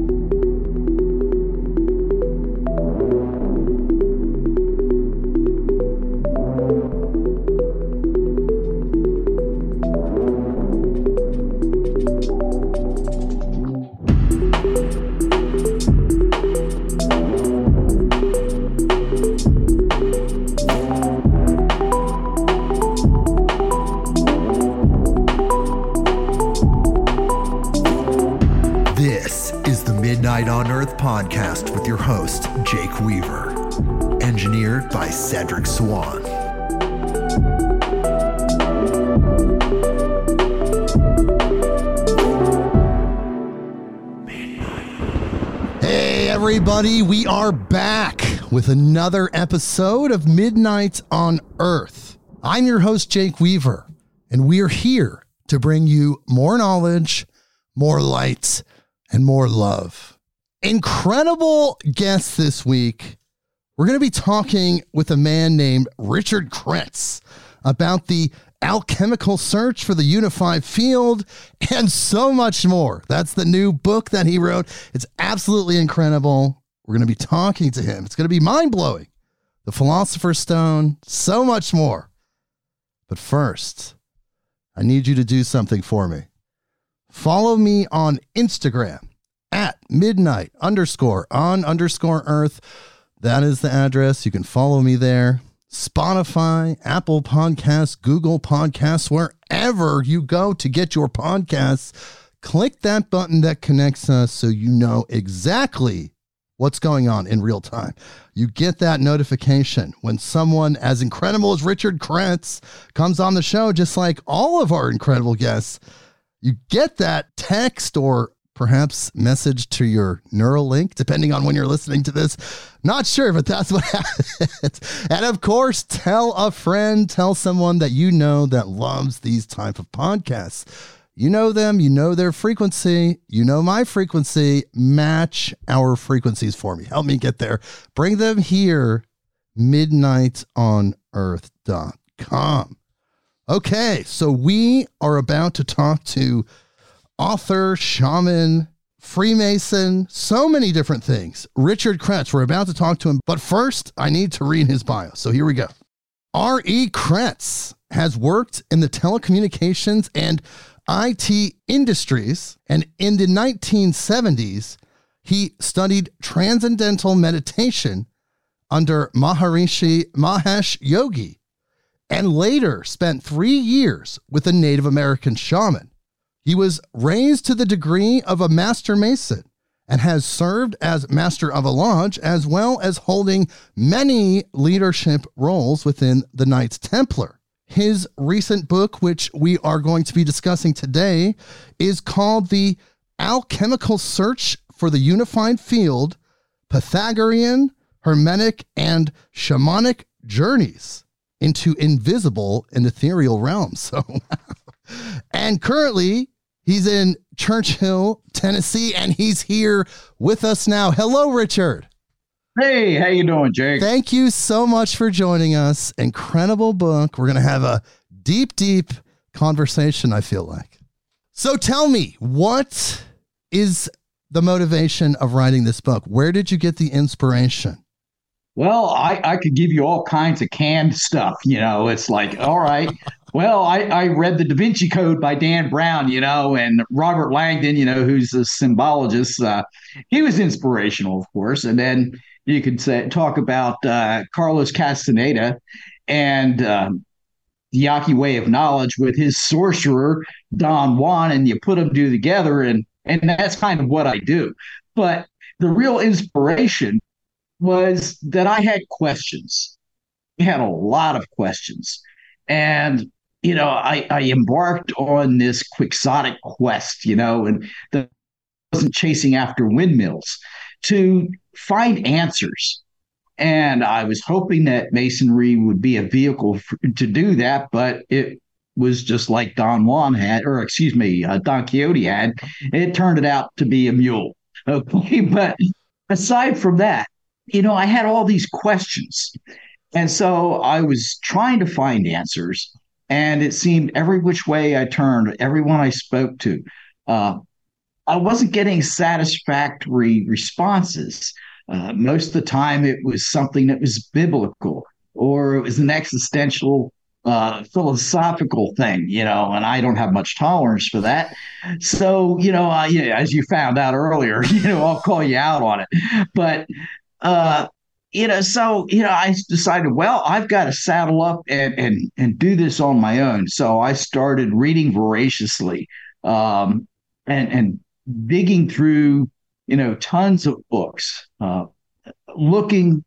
This with another episode of Midnight on Earth. I'm your host, Jake Weaver, and we are here to bring you more knowledge, more light, and more love. Incredible guest this week. We're going to be talking with a man named Richard Kretz about the alchemical search for the unified field and so much more. That's the new book that he wrote. It's absolutely incredible. We're going to be talking to him. It's going to be mind blowing. The Philosopher's Stone, so much more. But first, I need you to do something for me. Follow me on Instagram at midnight underscore on underscore earth. That is the address. You can follow me there. Spotify, Apple Podcasts, Google Podcasts, wherever you go to get your podcasts, click that button that connects us so you know exactly what's going on in real time. You get that notification when someone as incredible as Richard Kretz comes on the show, just like all of our incredible guests. You get that text or perhaps message to your Neuralink, depending on when you're listening to this. Not sure, but that's what happens. And of course, tell a friend, tell someone that you know that loves these type of podcasts. You know them, you know their frequency, you know my frequency. Match our frequencies for me. Help me get there. Bring them here, midnightonearth.com. Okay, so we are about to talk to author, shaman, Freemason, so many different things. Richard Kretz, we're about to talk to him, but first I need to read his bio. So here we go. R.E. Kretz has worked in the telecommunications and IT industries, and in the 1970s, he studied transcendental meditation under Maharishi Mahesh Yogi and later spent three years with a Native American shaman. He was raised to the degree of a master mason and has served as master of a lodge as well as holding many leadership roles within the Knights Templar. His recent book, which we are going to be discussing today, is called The Alchemical Search for the Unified Field Pythagorean, Hermetic, and Shamanic Journeys into Invisible and Ethereal Realms. So, and currently, He's in Church Hill, Tennessee, and he's here with us now. Hello, Richard. Hey, how you doing, Jake? Thank you so much for joining us. Incredible book. We're going to have a deep, deep conversation, I feel like. So tell me, what is the motivation of writing this book? Where did you get the inspiration? Well, I, I could give you all kinds of canned stuff. You know, it's like, all right, well, I, I read the Da Vinci Code by Dan Brown, you know, and Robert Langdon, you know, who's a symbologist. Uh, he was inspirational, of course. And then you could say talk about uh, Carlos Castaneda and um, the Yaqui way of knowledge with his sorcerer Don Juan, and you put them two together, and and that's kind of what I do. But the real inspiration was that I had questions. I had a lot of questions. And, you know, I, I embarked on this quixotic quest, you know, and the wasn't chasing after windmills to find answers. And I was hoping that masonry would be a vehicle for, to do that, but it was just like Don Juan had, or excuse me, uh, Don Quixote had. It turned it out to be a mule. Okay, but aside from that, you know, I had all these questions. And so I was trying to find answers. And it seemed every which way I turned, everyone I spoke to, uh, I wasn't getting satisfactory responses. Uh, most of the time, it was something that was biblical or it was an existential uh, philosophical thing, you know, and I don't have much tolerance for that. So, you know, uh, yeah, as you found out earlier, you know, I'll call you out on it. But, uh, you know, so you know, I decided, well, I've got to saddle up and and and do this on my own. So I started reading voraciously, um, and and digging through, you know, tons of books, uh, looking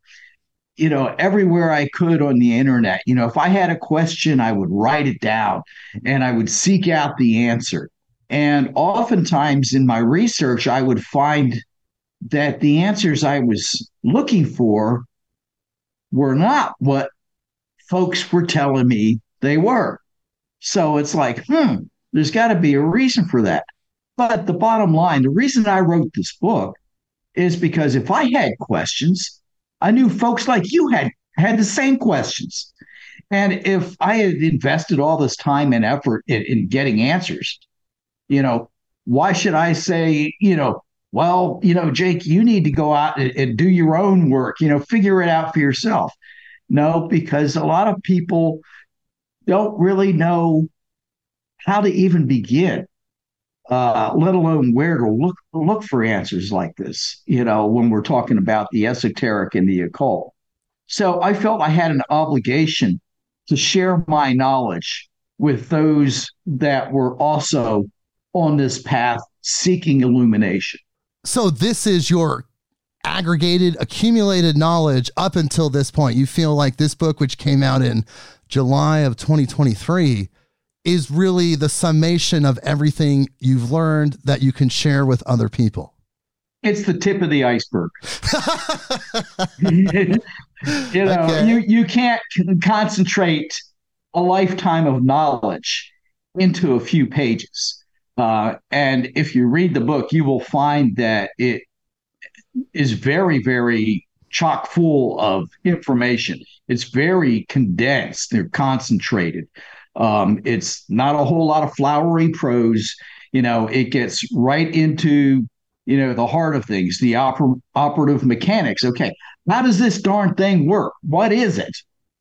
you know, everywhere I could on the internet. You know, if I had a question, I would write it down and I would seek out the answer. And oftentimes in my research, I would find that the answers I was looking for were not what folks were telling me they were. So it's like, hmm, there's got to be a reason for that. But the bottom line, the reason I wrote this book is because if I had questions, I knew folks like you had had the same questions. And if I had invested all this time and effort in, in getting answers, you know, why should I say, you know, well, you know, Jake, you need to go out and, and do your own work, you know, figure it out for yourself. No, because a lot of people don't really know how to even begin uh, let alone where to look look for answers like this. You know, when we're talking about the esoteric and the occult. So I felt I had an obligation to share my knowledge with those that were also on this path seeking illumination. So this is your aggregated, accumulated knowledge up until this point. You feel like this book, which came out in July of 2023, is really the summation of everything you've learned that you can share with other people. It's the tip of the iceberg. you know, okay. you, you can't concentrate a lifetime of knowledge into a few pages. Uh, and if you read the book, you will find that it is very, very chock full of information. It's very condensed, they're concentrated. Um, it's not a whole lot of flowery prose. You know, it gets right into you know the heart of things, the oper- operative mechanics. Okay, how does this darn thing work? What is it?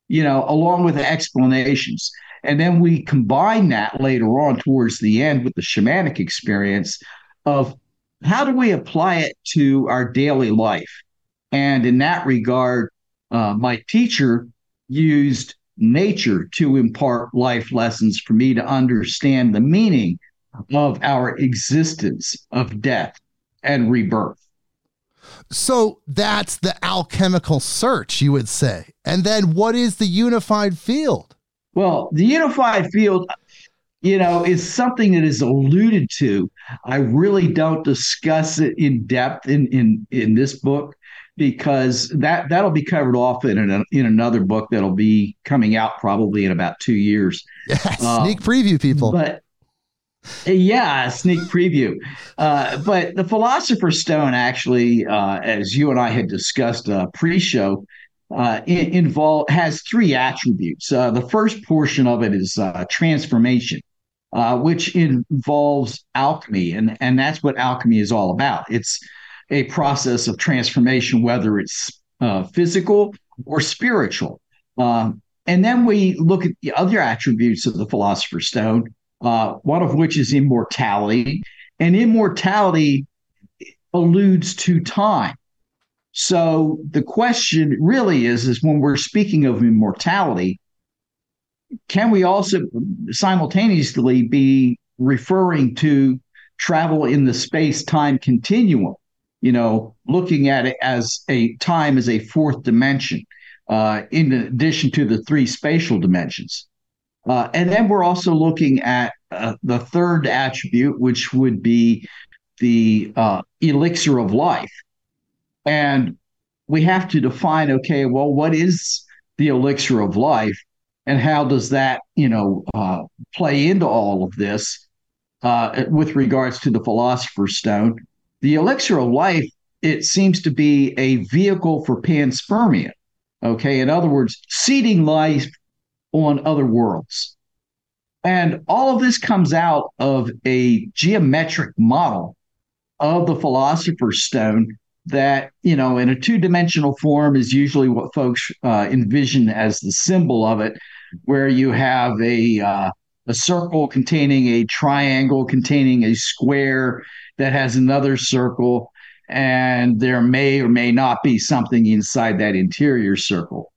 You know, along with the explanations. And then we combine that later on towards the end with the shamanic experience of how do we apply it to our daily life? And in that regard, uh, my teacher used nature to impart life lessons for me to understand the meaning of our existence of death and rebirth. So that's the alchemical search, you would say. And then what is the unified field? Well, the unified field, you know, is something that is alluded to. I really don't discuss it in depth in in in this book because that that'll be covered off in an, in another book that'll be coming out probably in about two years. Yeah, sneak uh, preview, people. But yeah, sneak preview. Uh, but the Philosopher's Stone, actually, uh, as you and I had discussed uh, pre-show, uh, involve has three attributes. Uh, the first portion of it is uh, transformation, uh, which involves alchemy, and and that's what alchemy is all about. It's a process of transformation, whether it's uh, physical or spiritual. Um, and then we look at the other attributes of the Philosopher's Stone, uh, one of which is immortality. And immortality alludes to time. So the question really is, is when we're speaking of immortality, can we also simultaneously be referring to travel in the space time continuum? You know, looking at it as a time as a fourth dimension, uh, in addition to the three spatial dimensions. Uh, and then we're also looking at uh, the third attribute, which would be the uh, elixir of life. And we have to define okay, well, what is the elixir of life? And how does that, you know, uh, play into all of this uh, with regards to the philosopher's stone? The elixir of life, it seems to be a vehicle for panspermia. Okay. In other words, seeding life on other worlds. And all of this comes out of a geometric model of the Philosopher's Stone that, you know, in a two dimensional form is usually what folks uh, envision as the symbol of it, where you have a, uh, a circle containing a triangle containing a square that has another circle, and there may or may not be something inside that interior circle.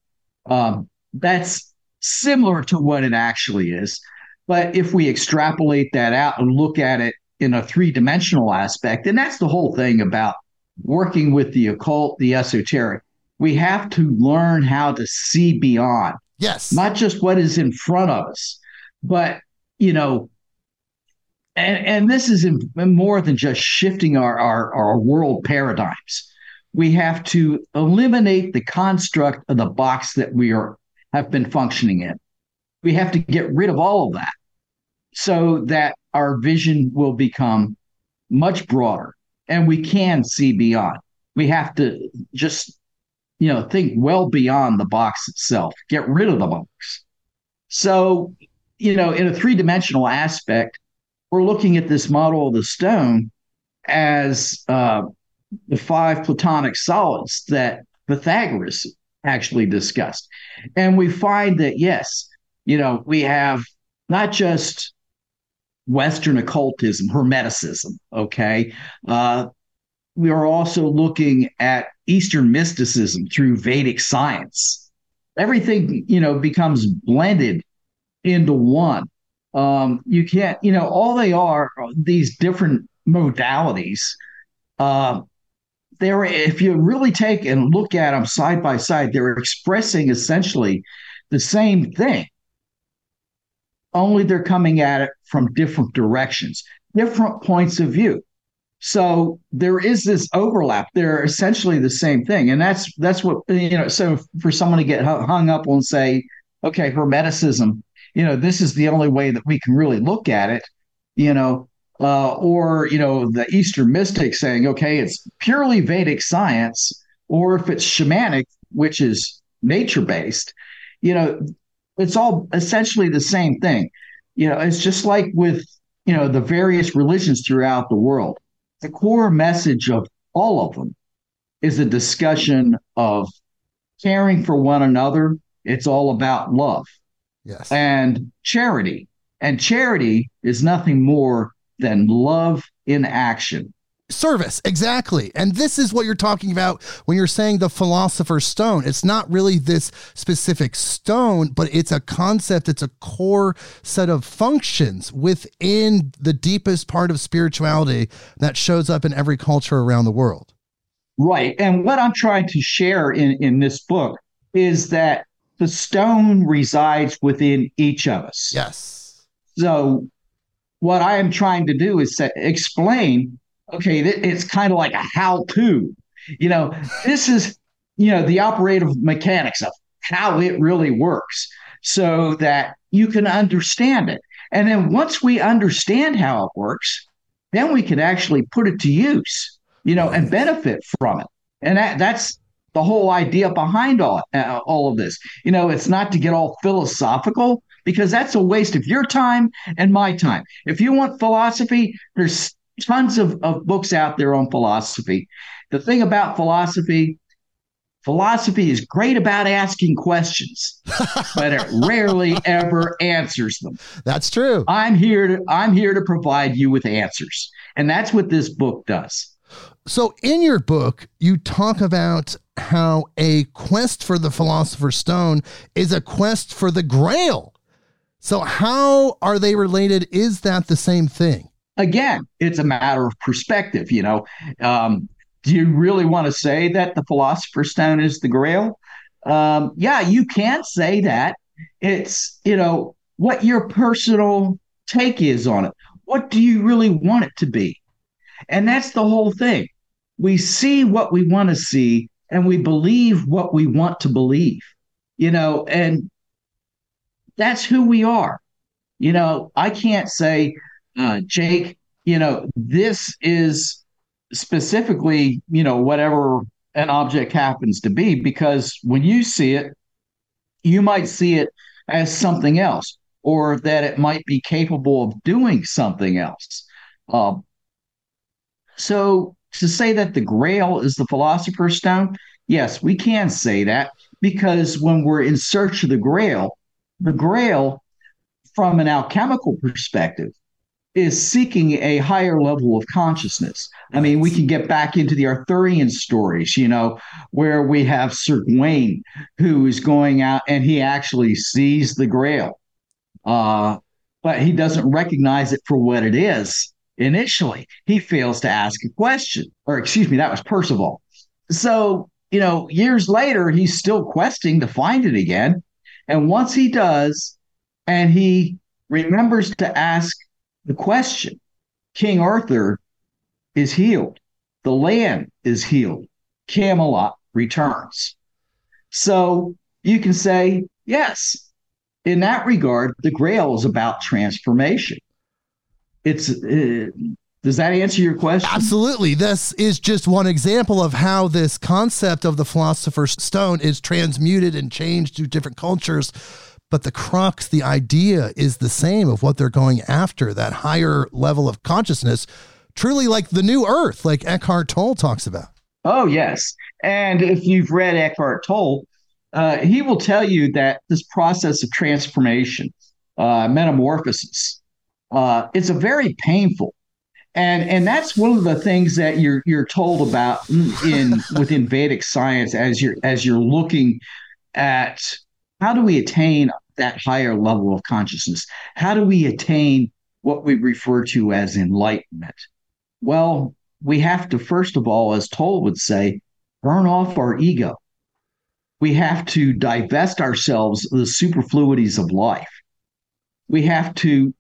Um, that's similar to what it actually is. But if we extrapolate that out and look at it in a three dimensional aspect, and that's the whole thing about working with the occult, the esoteric, we have to learn how to see beyond. Yes. Not just what is in front of us, but, you know, and, and this is more than just shifting our, our, our world paradigms. We have to eliminate the construct of the box that we are have been functioning in. We have to get rid of all of that so that our vision will become much broader and we can see beyond. We have to just, you know, think well beyond the box itself, get rid of the box. So, you know, in a three dimensional aspect, we're looking at this model of the stone as uh, the five Platonic solids that Pythagoras actually discussed. And we find that, yes, you know, we have not just Western occultism, Hermeticism, okay? Uh, we are also looking at Eastern mysticism through Vedic science. Everything, you know, becomes blended into one. Um, you can't, you know, all they are, are these different modalities. Uh, they're, if you really take and look at them side by side, they're expressing essentially the same thing, only they're coming at it from different directions, different points of view. So there is this overlap. They're essentially the same thing, and that's that's what you know. So for someone to get hung up on say, okay, Hermeticism, you know, this is the only way that we can really look at it, you know, uh, or you know, the Eastern mystics saying, okay, it's purely Vedic science, or if it's shamanic, which is nature based, you know, it's all essentially the same thing. You know, it's just like with you know the various religions throughout the world the core message of all of them is a discussion of caring for one another. It's all about love. Yes. And charity. And charity is nothing more than love in action. Service exactly. And this is what you're talking about when you're saying the philosopher's stone. It's not really this specific stone but it's a concept it's a core set of functions within the deepest part of spirituality that shows up in every culture around the world. Right. And what i'm trying to share in in this book is that the stone resides within each of us yes so what i am trying to do is say, explain okay, it's kind of like a how to. You know, this is, you know, the operative mechanics of how it really works so that you can understand it. And then once we understand how it works, then we can actually put it to use, you know, and benefit from it. And that, that's the whole idea behind all, uh, all of this. You know, it's not to get all philosophical because that's a waste of your time and my time. If you want philosophy, there's tons of, of books out there on philosophy. The thing about philosophy, philosophy is great about asking questions, but it rarely ever answers them. That's true. I'm here to I'm here to provide you with answers. And that's what this book does. So in your book, you talk about how a quest for the philosopher's stone is a quest for the grail. So how are they related? Is that the same thing? again, it's a matter of perspective. You know, um, do you really want to say that the Philosopher's Stone is the Grail? Um, yeah, you can say that. It's you know what your personal take is on it. What do you really want it to be? And that's the whole thing. We see what we want to see, and we believe what we want to believe. You know, and that's who we are. You know, I can't say uh, Jake, you know, this is specifically, you know, whatever an object happens to be, because when you see it, you might see it as something else, or that it might be capable of doing something else. Uh, So to say that the Grail is the Philosopher's Stone, yes, we can say that because when we're in search of the Grail, the Grail, from an alchemical perspective, is seeking a higher level of consciousness. I mean, we can get back into the Arthurian stories, you know, where we have Sir Gawain who is going out and he actually sees the Grail, uh, but he doesn't recognize it for what it is. Initially, he fails to ask a question, or excuse me, that was Percival. So, you know, years later, he's still questing to find it again. And once he does, and he remembers to ask the question. King Arthur is healed. The land is healed. Camelot returns. So you can say, yes, in that regard, the Grail is about transformation. It's uh, does that answer your question? Absolutely. This is just one example of how this concept of the philosopher's stone is transmuted and changed to different cultures but the crux, the idea is the same of what they're going after that higher level of consciousness, truly like the new earth, like Eckhart Tolle talks about. Oh, yes. And if you've read Eckhart Tolle, uh, he will tell you that this process of transformation, uh, metamorphosis, uh, it's a very painful. And, and that's one of the things that you're you're told about in within Vedic science as you're as you're looking at how do we attain that higher level of consciousness? How do we attain what we refer to as enlightenment? Well, we have to, first of all, as Tolle would say, burn off our ego. We have to divest ourselves of the superfluities of life. We have to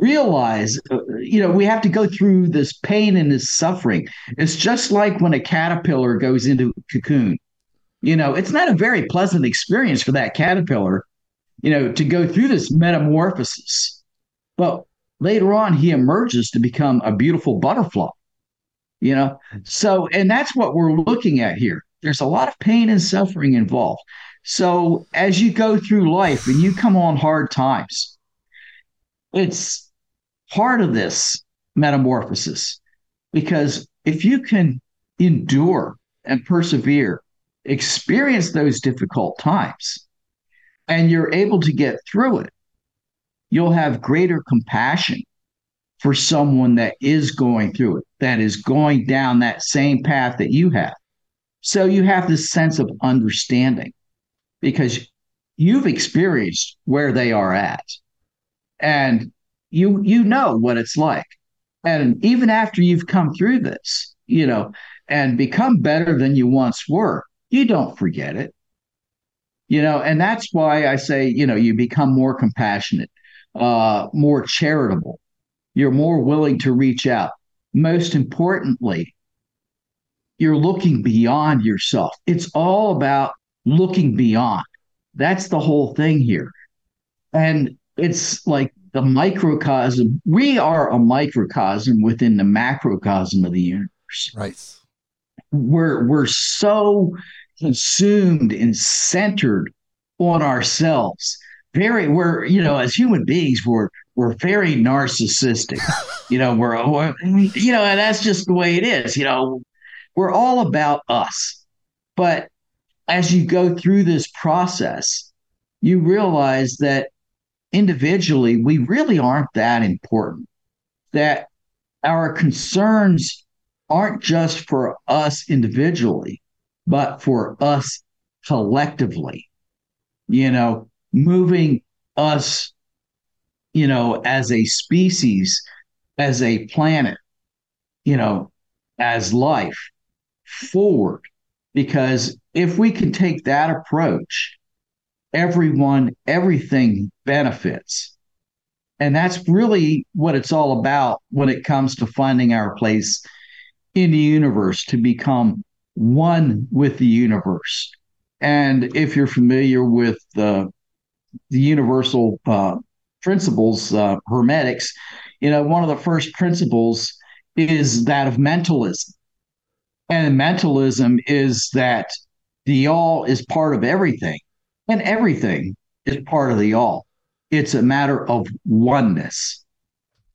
realize, uh, you know, we have to go through this pain and this suffering. It's just like when a caterpillar goes into a cocoon you know, it's not a very pleasant experience for that caterpillar, you know, to go through this metamorphosis. But later on, he emerges to become a beautiful butterfly, you know. So, and that's what we're looking at here. There's a lot of pain and suffering involved. So, as you go through life and you come on hard times, it's part of this metamorphosis because if you can endure and persevere experience those difficult times and you're able to get through it, you'll have greater compassion for someone that is going through it, that is going down that same path that you have. So you have this sense of understanding because you've experienced where they are at and you you know what it's like. And even after you've come through this, you know, and become better than you once were, you don't forget it. You know, and that's why I say, you know, you become more compassionate, uh, more charitable. You're more willing to reach out. Most importantly, you're looking beyond yourself. It's all about looking beyond. That's the whole thing here. And it's like the microcosm. We are a microcosm within the macrocosm of the universe. Right. We're we're so consumed and centered on ourselves. Very, we're, you know, as human beings, we're, we're very narcissistic. you know, we're, we're, you know, and that's just the way it is. You know, we're all about us. But as you go through this process, you realize that individually, we really aren't that important, that our concerns aren't just for us individually, but for us collectively, you know, moving us, you know, as a species, as a planet, you know, as life forward. Because if we can take that approach, everyone, everything benefits. And that's really what it's all about when it comes to finding our place in the universe to become one with the universe. And if you're familiar with the the universal uh, principles, uh, hermetics, you know, one of the first principles is that of mentalism. And mentalism is that the all is part of everything, and everything is part of the all. It's a matter of oneness.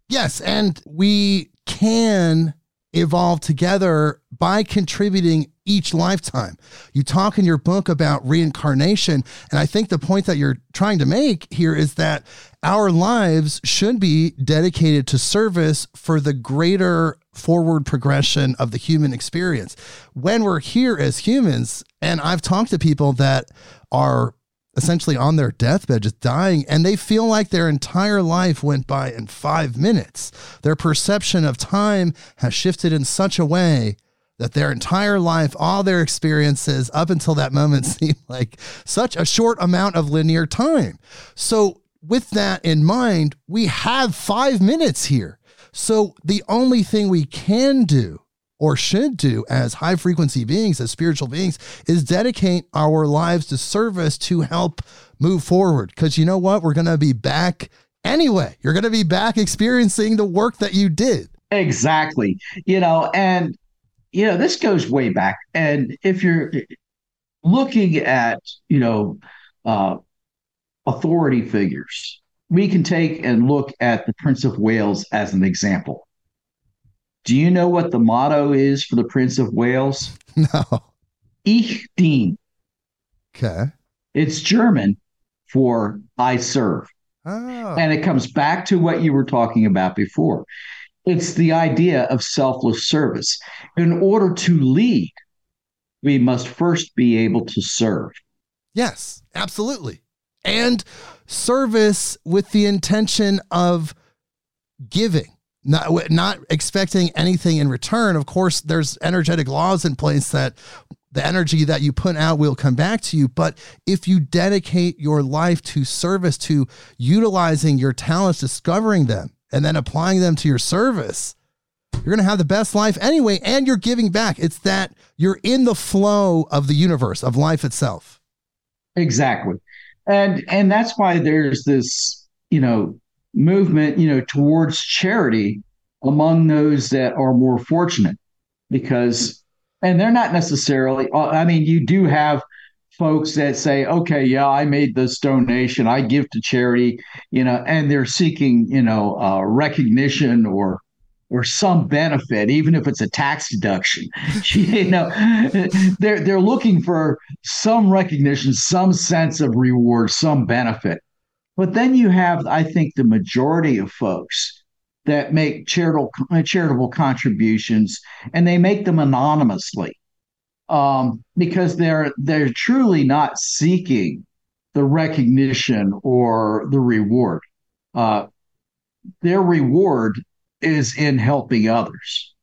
Yes. And we can evolve together by contributing each lifetime. You talk in your book about reincarnation. And I think the point that you're trying to make here is that our lives should be dedicated to service for the greater forward progression of the human experience. When we're here as humans, and I've talked to people that are essentially on their deathbed, just dying, and they feel like their entire life went by in five minutes. Their perception of time has shifted in such a way that their entire life, all their experiences up until that moment seem like such a short amount of linear time. So, with that in mind, we have five minutes here. So, the only thing we can do or should do as high frequency beings, as spiritual beings, is dedicate our lives to service to help move forward. Because you know what? We're going to be back anyway. You're going to be back experiencing the work that you did. Exactly. You know, and, you know, this goes way back. And if you're looking at, you know, uh, authority figures, we can take and look at the Prince of Wales as an example. Do you know what the motto is for the Prince of Wales? No. Ich dien. Okay. It's German for I serve. Oh. And it comes back to what you were talking about before. It's the idea of selfless service. In order to lead, we must first be able to serve. Yes, absolutely. And service with the intention of giving not not expecting anything in return. Of course, there's energetic laws in place that the energy that you put out will come back to you. But if you dedicate your life to service, to utilizing your talents, discovering them, and then applying them to your service, you're going to have the best life anyway, and you're giving back. It's that you're in the flow of the universe, of life itself. Exactly. And and that's why there's this, you know, movement, you know, towards charity among those that are more fortunate because and they're not necessarily uh, I mean, you do have folks that say, okay, yeah, I made this donation, I give to charity, you know, and they're seeking, you know, uh, recognition or or some benefit, even if it's a tax deduction. you know, they're they're looking for some recognition, some sense of reward, some benefit. But then you have, I think, the majority of folks that make charitable charitable contributions, and they make them anonymously um, because they're they're truly not seeking the recognition or the reward. Uh, their reward is in helping others.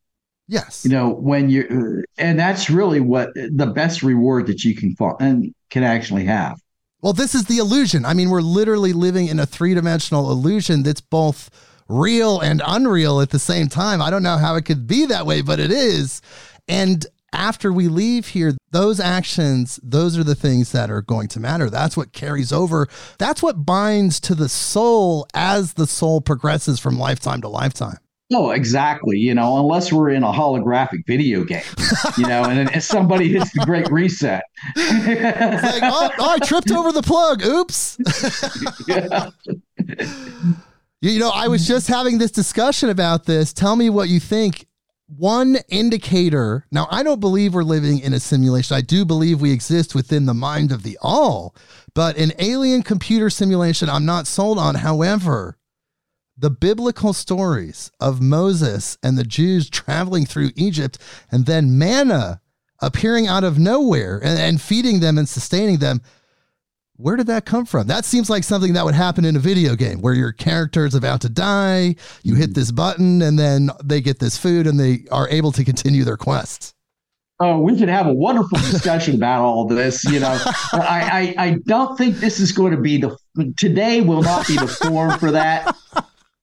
Yes. You know, when you and that's really what the best reward that you can and can actually have. Well, this is the illusion. I mean, we're literally living in a three-dimensional illusion that's both real and unreal at the same time. I don't know how it could be that way, but it is. And after we leave here, those actions, those are the things that are going to matter. That's what carries over. That's what binds to the soul as the soul progresses from lifetime to lifetime. Oh, exactly. You know, unless we're in a holographic video game, you know, and, and somebody hits the great reset. like, oh, oh, I tripped over the plug. Oops. yeah. you know, I was just having this discussion about this. Tell me what you think. One indicator. Now, I don't believe we're living in a simulation. I do believe we exist within the mind of the all, but an alien computer simulation, I'm not sold on. However, the biblical stories of Moses and the Jews traveling through Egypt and then manna appearing out of nowhere and, and, feeding them and sustaining them. Where did that come from? That seems like something that would happen in a video game where your character is about to die, you hit mm-hmm. this button, and then they get this food and they are able to continue their quest. Oh, we could have a wonderful discussion about all this. You know, I, I, I don't think this is going to be the today will not be the forum for that.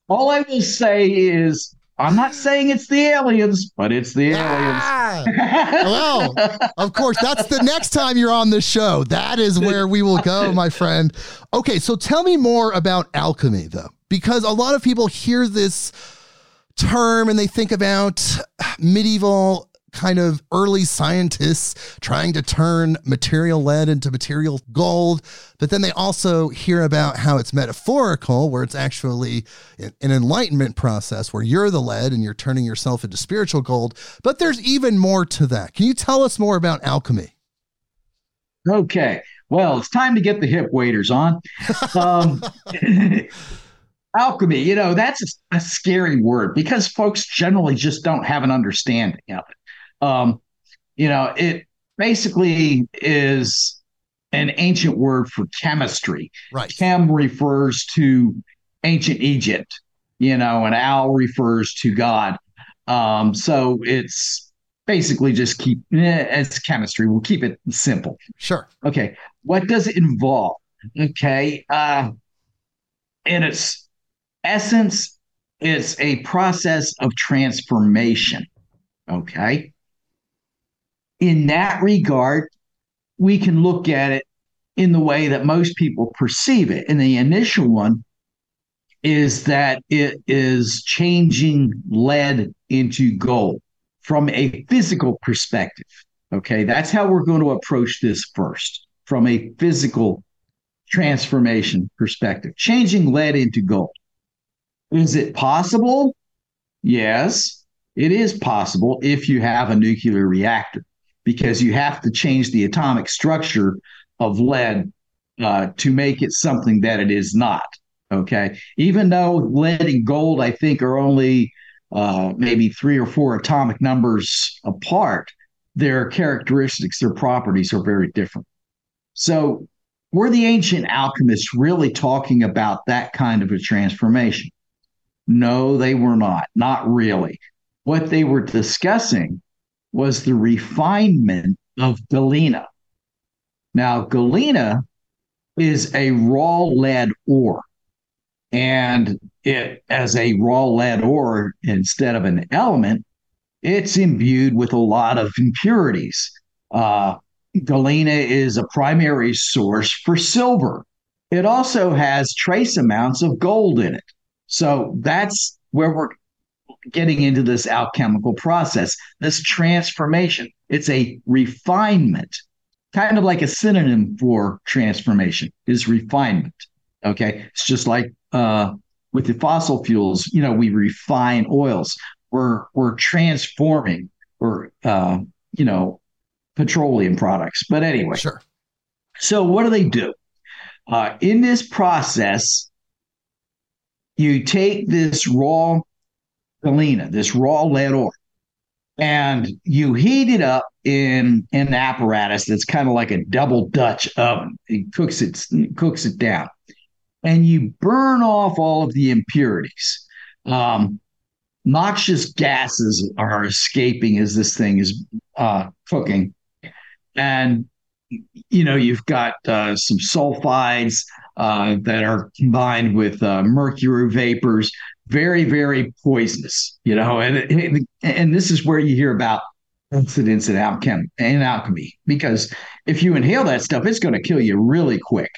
All I will say is I'm not saying it's the aliens, but it's the aliens. Ah, well, of course, that's the next time you're on this show. That is where we will go, my friend. Okay, so tell me more about alchemy, though, because a lot of people hear this term and they think about medieval kind of early scientists trying to turn material lead into material gold. But then they also hear about how it's metaphorical, where it's actually an enlightenment process where you're the lead and you're turning yourself into spiritual gold. But there's even more to that. Can you tell us more about alchemy? Okay. Well, it's time to get the hip waders on. Um, alchemy, you know, that's a, a, scary word because folks generally just don't have an understanding of it. Um, you know, it basically is an ancient word for chemistry. Right. Chem refers to ancient Egypt, you know, and al refers to God. Um, so it's basically just keep eh, it's chemistry. We'll keep it simple. Sure. Okay. What does it involve? Okay. Uh, in its essence, it's a process of transformation. Okay. In that regard, we can look at it in the way that most people perceive it. And the initial one is that it is changing lead into gold from a physical perspective. Okay, that's how we're going to approach this first from a physical transformation perspective, changing lead into gold. Is it possible? Yes, it is possible if you have a nuclear reactor, because you have to change the atomic structure of lead uh, to make it something that it is not. Okay. Even though lead and gold, I think, are only uh, maybe three or four atomic numbers apart, their characteristics, their properties are very different. So, were the ancient alchemists really talking about that kind of a transformation? No, they were not. Not really. What they were discussing was the refinement of galena. Now, galena is a raw lead ore and it as a raw lead ore instead of an element it's imbued with a lot of impurities. Uh, galena is a primary source for silver. It also has trace amounts of gold in it. So that's where we're getting into this alchemical process this transformation it's a refinement kind of like a synonym for transformation is refinement okay it's just like uh, with the fossil fuels, you know, we refine oils. We're we're transforming or uh, you know petroleum products. But anyway, sure. So what do they do? Uh, in this process, you take this raw galena, this raw lead ore, and you heat it up in an apparatus that's kind of like a double Dutch oven. It cooks it cooks it down and you burn off all of the impurities. Um, noxious gases are escaping as this thing is uh, cooking. And, you know, you've got uh, some sulfides uh, that are combined with uh, mercury vapors, very, very poisonous, you know, and, and, and this is where you hear about incidents in, alchem- in alchemy, because if you inhale that stuff, it's going to kill you really quick.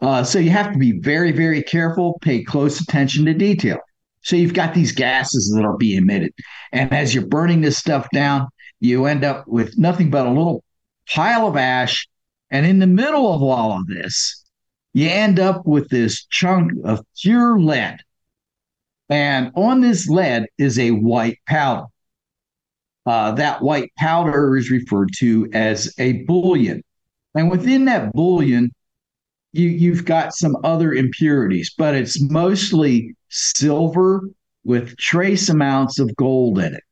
Uh, so you have to be very, very careful, pay close attention to detail. So you've got these gases that are being emitted. And as you're burning this stuff down, you end up with nothing but a little pile of ash. And in the middle of all of this, you end up with this chunk of pure lead. And on this lead is a white powder. Uh, that white powder is referred to as a bullion. And within that bullion you you've got some other impurities, but it's mostly silver with trace amounts of gold in it.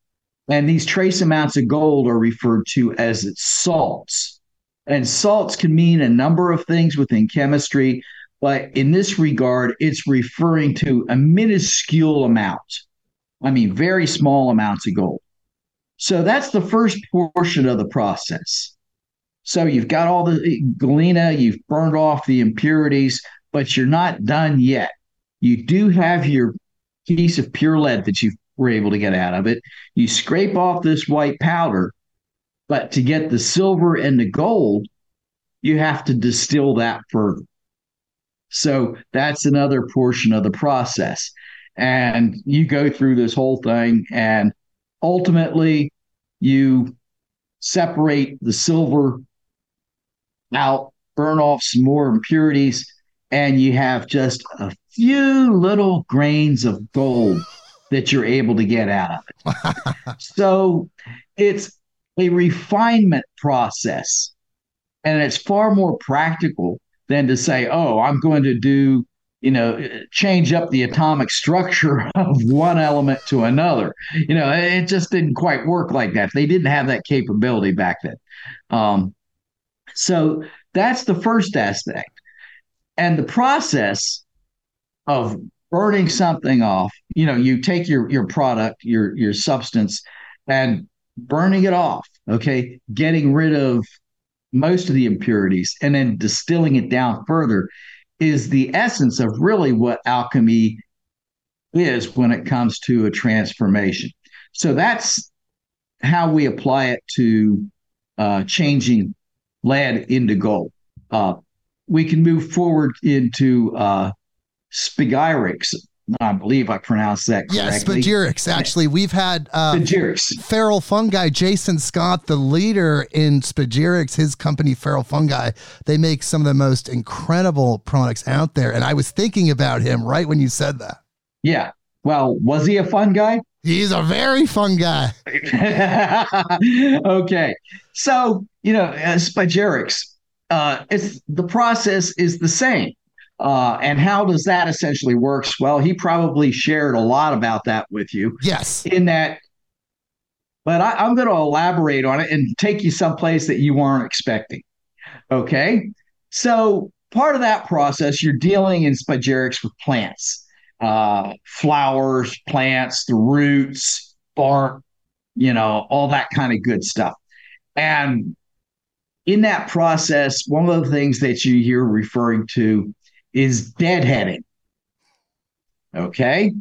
And these trace amounts of gold are referred to as salts. And salts can mean a number of things within chemistry, but in this regard, it's referring to a minuscule amount. I mean, very small amounts of gold. So that's the first portion of the process. So you've got all the eh, galena, you've burned off the impurities, but you're not done yet. You do have your piece of pure lead that you were able to get out of it. You scrape off this white powder, but to get the silver and the gold, you have to distill that further. So that's another portion of the process. And you go through this whole thing, and ultimately, you separate the silver out, burn off some more impurities, and you have just a few little grains of gold that you're able to get out of it. so it's a refinement process, and it's far more practical than to say, oh, I'm going to do you know, change up the atomic structure of one element to another. You know, it just didn't quite work like that. They didn't have that capability back then. Um, so that's the first aspect. And the process of burning something off, you know, you take your your product, your your substance, and burning it off, okay, getting rid of most of the impurities and then distilling it down further is the essence of really what alchemy is when it comes to a transformation. So that's how we apply it to uh, changing lead into gold. Uh, we can move forward into uh, I believe I pronounced that correctly. Yes, spagyrics. Actually, we've had uh, spagyrics. Feral Fungi, Jason Scott, the leader in spagyrics, his company Feral Fungi, they make some of the most incredible products out there. And I was thinking about him right when you said that. Yeah. Well, was he a fun guy? He's a very fun guy. okay. So, you know, uh, uh, it's the process is the same. Uh, and how does that essentially works? Well, he probably shared a lot about that with you. Yes. In that, but I, I'm going to elaborate on it and take you someplace that you weren't expecting. Okay. So part of that process, you're dealing in spagyrics with plants, uh, flowers, plants, the roots, bark, you know, all that kind of good stuff. And in that process, one of the things that you hear referring to is deadheading. Okay.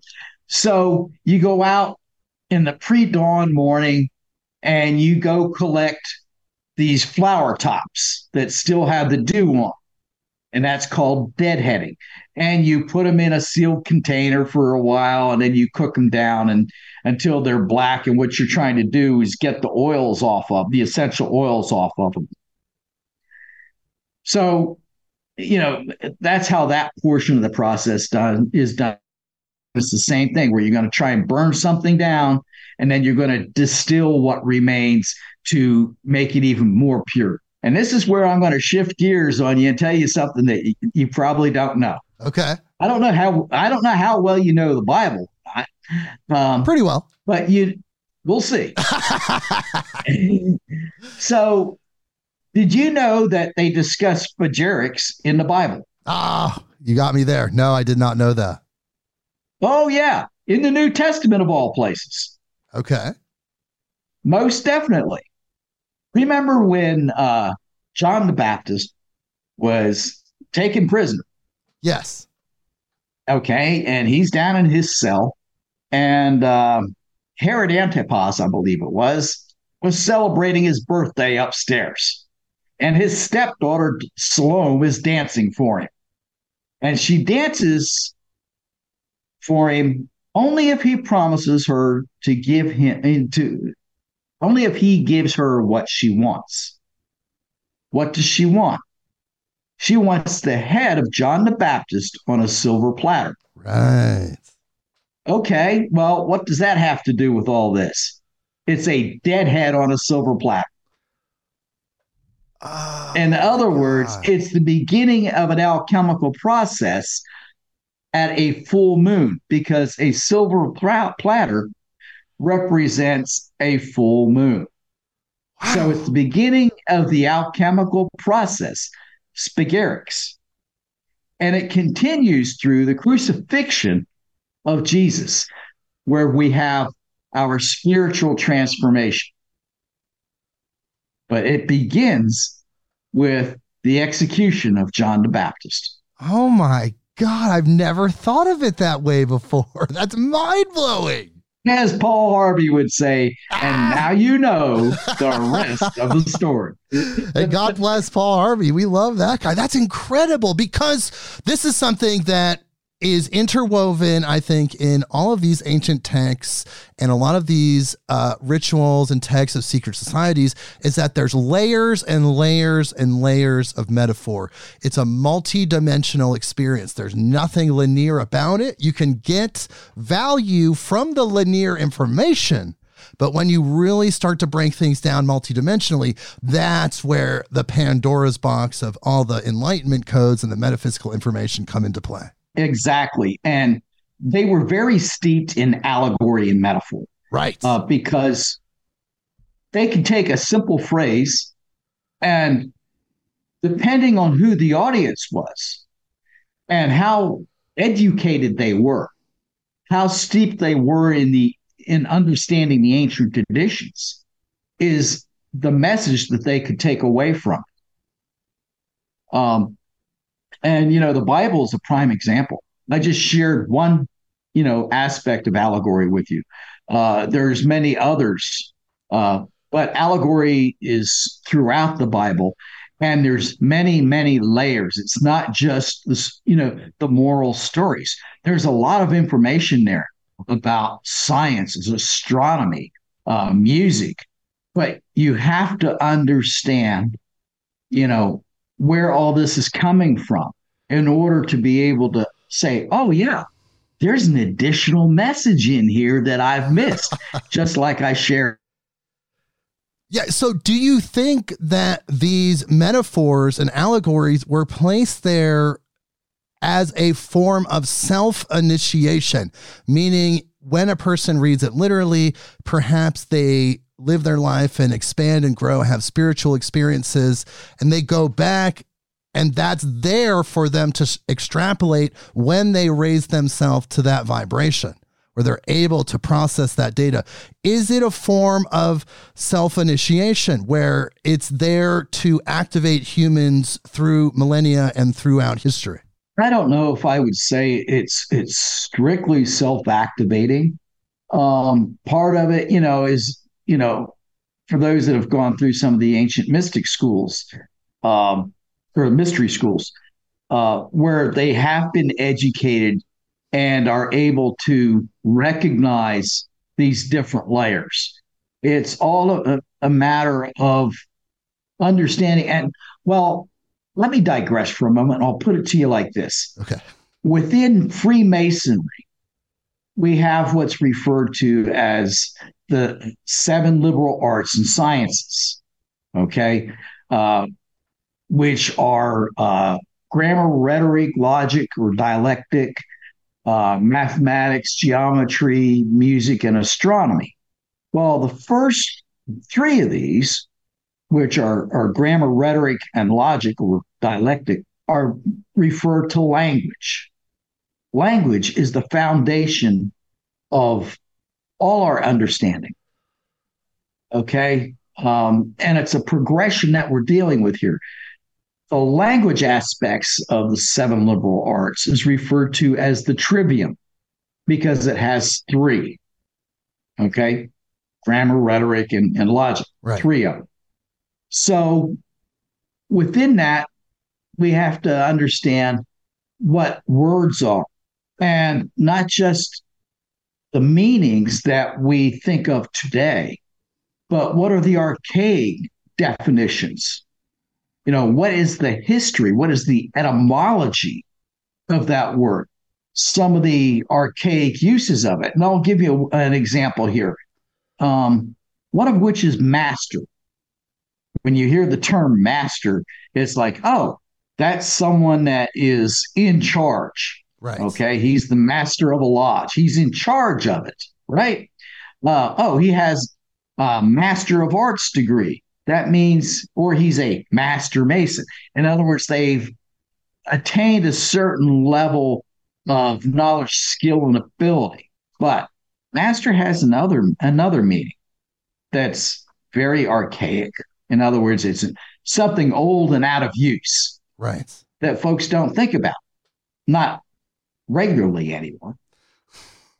So you go out in the pre dawn morning and you go collect these flower tops that still have the dew on. And that's called deadheading. And you put them in a sealed container for a while and then you cook them down and until they're black. And what you're trying to do is get the oils off of the essential oils off of them. So you know, that's how that portion of the process done is done. It's the same thing where you're going to try and burn something down and then you're going to distill what remains to make it even more pure. And this is where I'm going to shift gears on you and tell you something that you, you probably don't know. Okay. I don't know how I don't know how well you know the Bible. Um, Pretty well, but you we'll see. so did you know that they discuss spagyrics in the Bible? Ah, you got me there. No, I did not know that. Oh, yeah. In the New Testament of all places. Okay. Most definitely. Remember when uh, John the Baptist was taken prisoner? Yes. Okay. And he's down in his cell. And uh, Herod Antipas, I believe it was, was celebrating his birthday upstairs and his stepdaughter Salome is dancing for him. And she dances for him only if he promises her to give him eh, to only if he gives her what she wants. What does she want? She wants the head of John the Baptist on a silver platter. Right. Okay, well, what does that have to do with all this? It's a dead head on a silver platter. Oh, In other words, God. it's the beginning of an alchemical process at a full moon because a silver platter represents a full moon. Wow. So it's the beginning of the alchemical process, spagyrics. And it continues through the crucifixion of Jesus, where we have our spiritual transformation but it begins with the execution of John the Baptist. Oh my God, I've never thought of it that way before. That's mind blowing. As Paul Harvey would say, and ah. now you know the rest of the story. and God bless Paul Harvey. We love that guy. That's incredible because this is something that is interwoven, I think, in all of these ancient texts and a lot of these uh, rituals and texts of secret societies is that there's layers and layers and layers of metaphor. It's a multi dimensional experience. There's nothing linear about it. You can get value from the linear information. But when you really start to break things down multidimensionally, that's where the Pandora's box of all the enlightenment codes and the metaphysical information come into play. Exactly. And they were very steeped in allegory and metaphor. Right. Uh, because they could take a simple phrase and depending on who the audience was and how educated they were, how steep they were in the in understanding the ancient traditions is the message that they could take away from. it. Um, and you know, the Bible is a prime example. I just shared one, you know, aspect of allegory with you. Uh, there's many others, uh, but allegory is throughout the Bible, and there's many, many layers. It's not just this, you know, the moral stories. There's a lot of information there about science, astronomy, uh, music, but you have to understand, you know, where all this is coming from in order to be able to say, oh, yeah, there's an additional message in here that I've missed, just like I shared. Yeah. So, do you think that these metaphors and allegories were placed there as a form of self initiation, meaning when a person reads it literally, perhaps they live their life and expand and grow, have spiritual experiences, and they go back and that's there for them to extrapolate when they raise themselves to that vibration where they're able to process that data. Is it a form of self initiation where it's there to activate humans through millennia and throughout history? I don't know if I would say it's it's strictly self-activating. Um, part of it, you know, is you know, for those that have gone through some of the ancient mystic schools, um, or mystery schools, uh, where they have been educated and are able to recognize these different layers. It's all a, a matter of understanding. And well, let me digress for a moment. I'll put it to you like this. Okay. Within Freemasonry, we have what's referred to as the seven liberal arts and sciences, okay, uh, which are uh, grammar, rhetoric, logic, or dialectic, uh, mathematics, geometry, music, and astronomy. Well, the first three of these which are, are grammar, rhetoric, and logic or dialectic, are referred to language. Language is the foundation of all our understanding. Okay. Um, and it's a progression that we're dealing with here. The language aspects of the seven liberal arts is referred to as the trivium because it has three. Okay. Grammar, rhetoric, and, and logic. Right. Three of them. So within that, we have to understand what words are and not just the meanings that we think of today, but what are the archaic definitions? You know, what is the history? What is the etymology of that word? Some of the archaic uses of it. And I'll give you an example here. Um, one of which is master when you hear the term master, it's like, oh, that's someone that is in charge. Right. Okay. He's the master of a lodge. He's in charge of it. Right. Uh, oh, he has a master of arts degree. That means, or he's a master mason. In other words, they've attained a certain level of knowledge, skill, and ability. But master has another another meaning that's very archaic. In other words, it's something old and out of use. Right. That folks don't think about, not regularly anymore.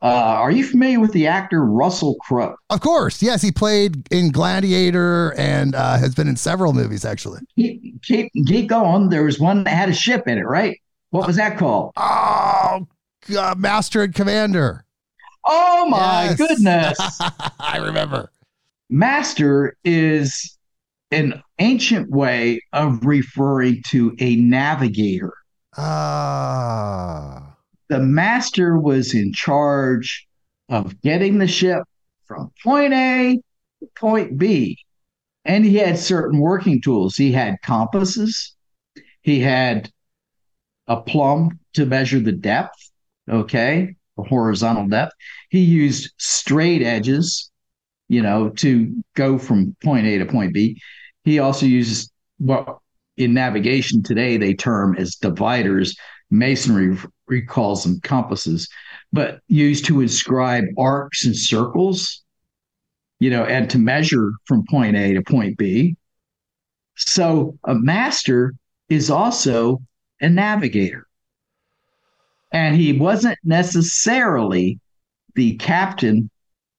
Uh, are you familiar with the actor Russell Crowe? Of course. Yes, he played in Gladiator and uh, has been in several movies, actually. Keep, keep, keep going. There was one that had a ship in it, right? What was that called? Oh, uh, Master and Commander. Oh my Yes. goodness. I remember. Master is an ancient way of referring to a navigator. Ah. The master was in charge of getting the ship from point A to point B. And he had certain working tools. He had compasses, he had a plumb to measure the depth, okay, the horizontal depth. He used straight edges, you know, to go from point A to point B. He also uses what in navigation today they term as dividers. Masonry recalls them compasses, but used to inscribe arcs and circles, you know, and to measure from point A to point B. So a master is also a navigator. And he wasn't necessarily the captain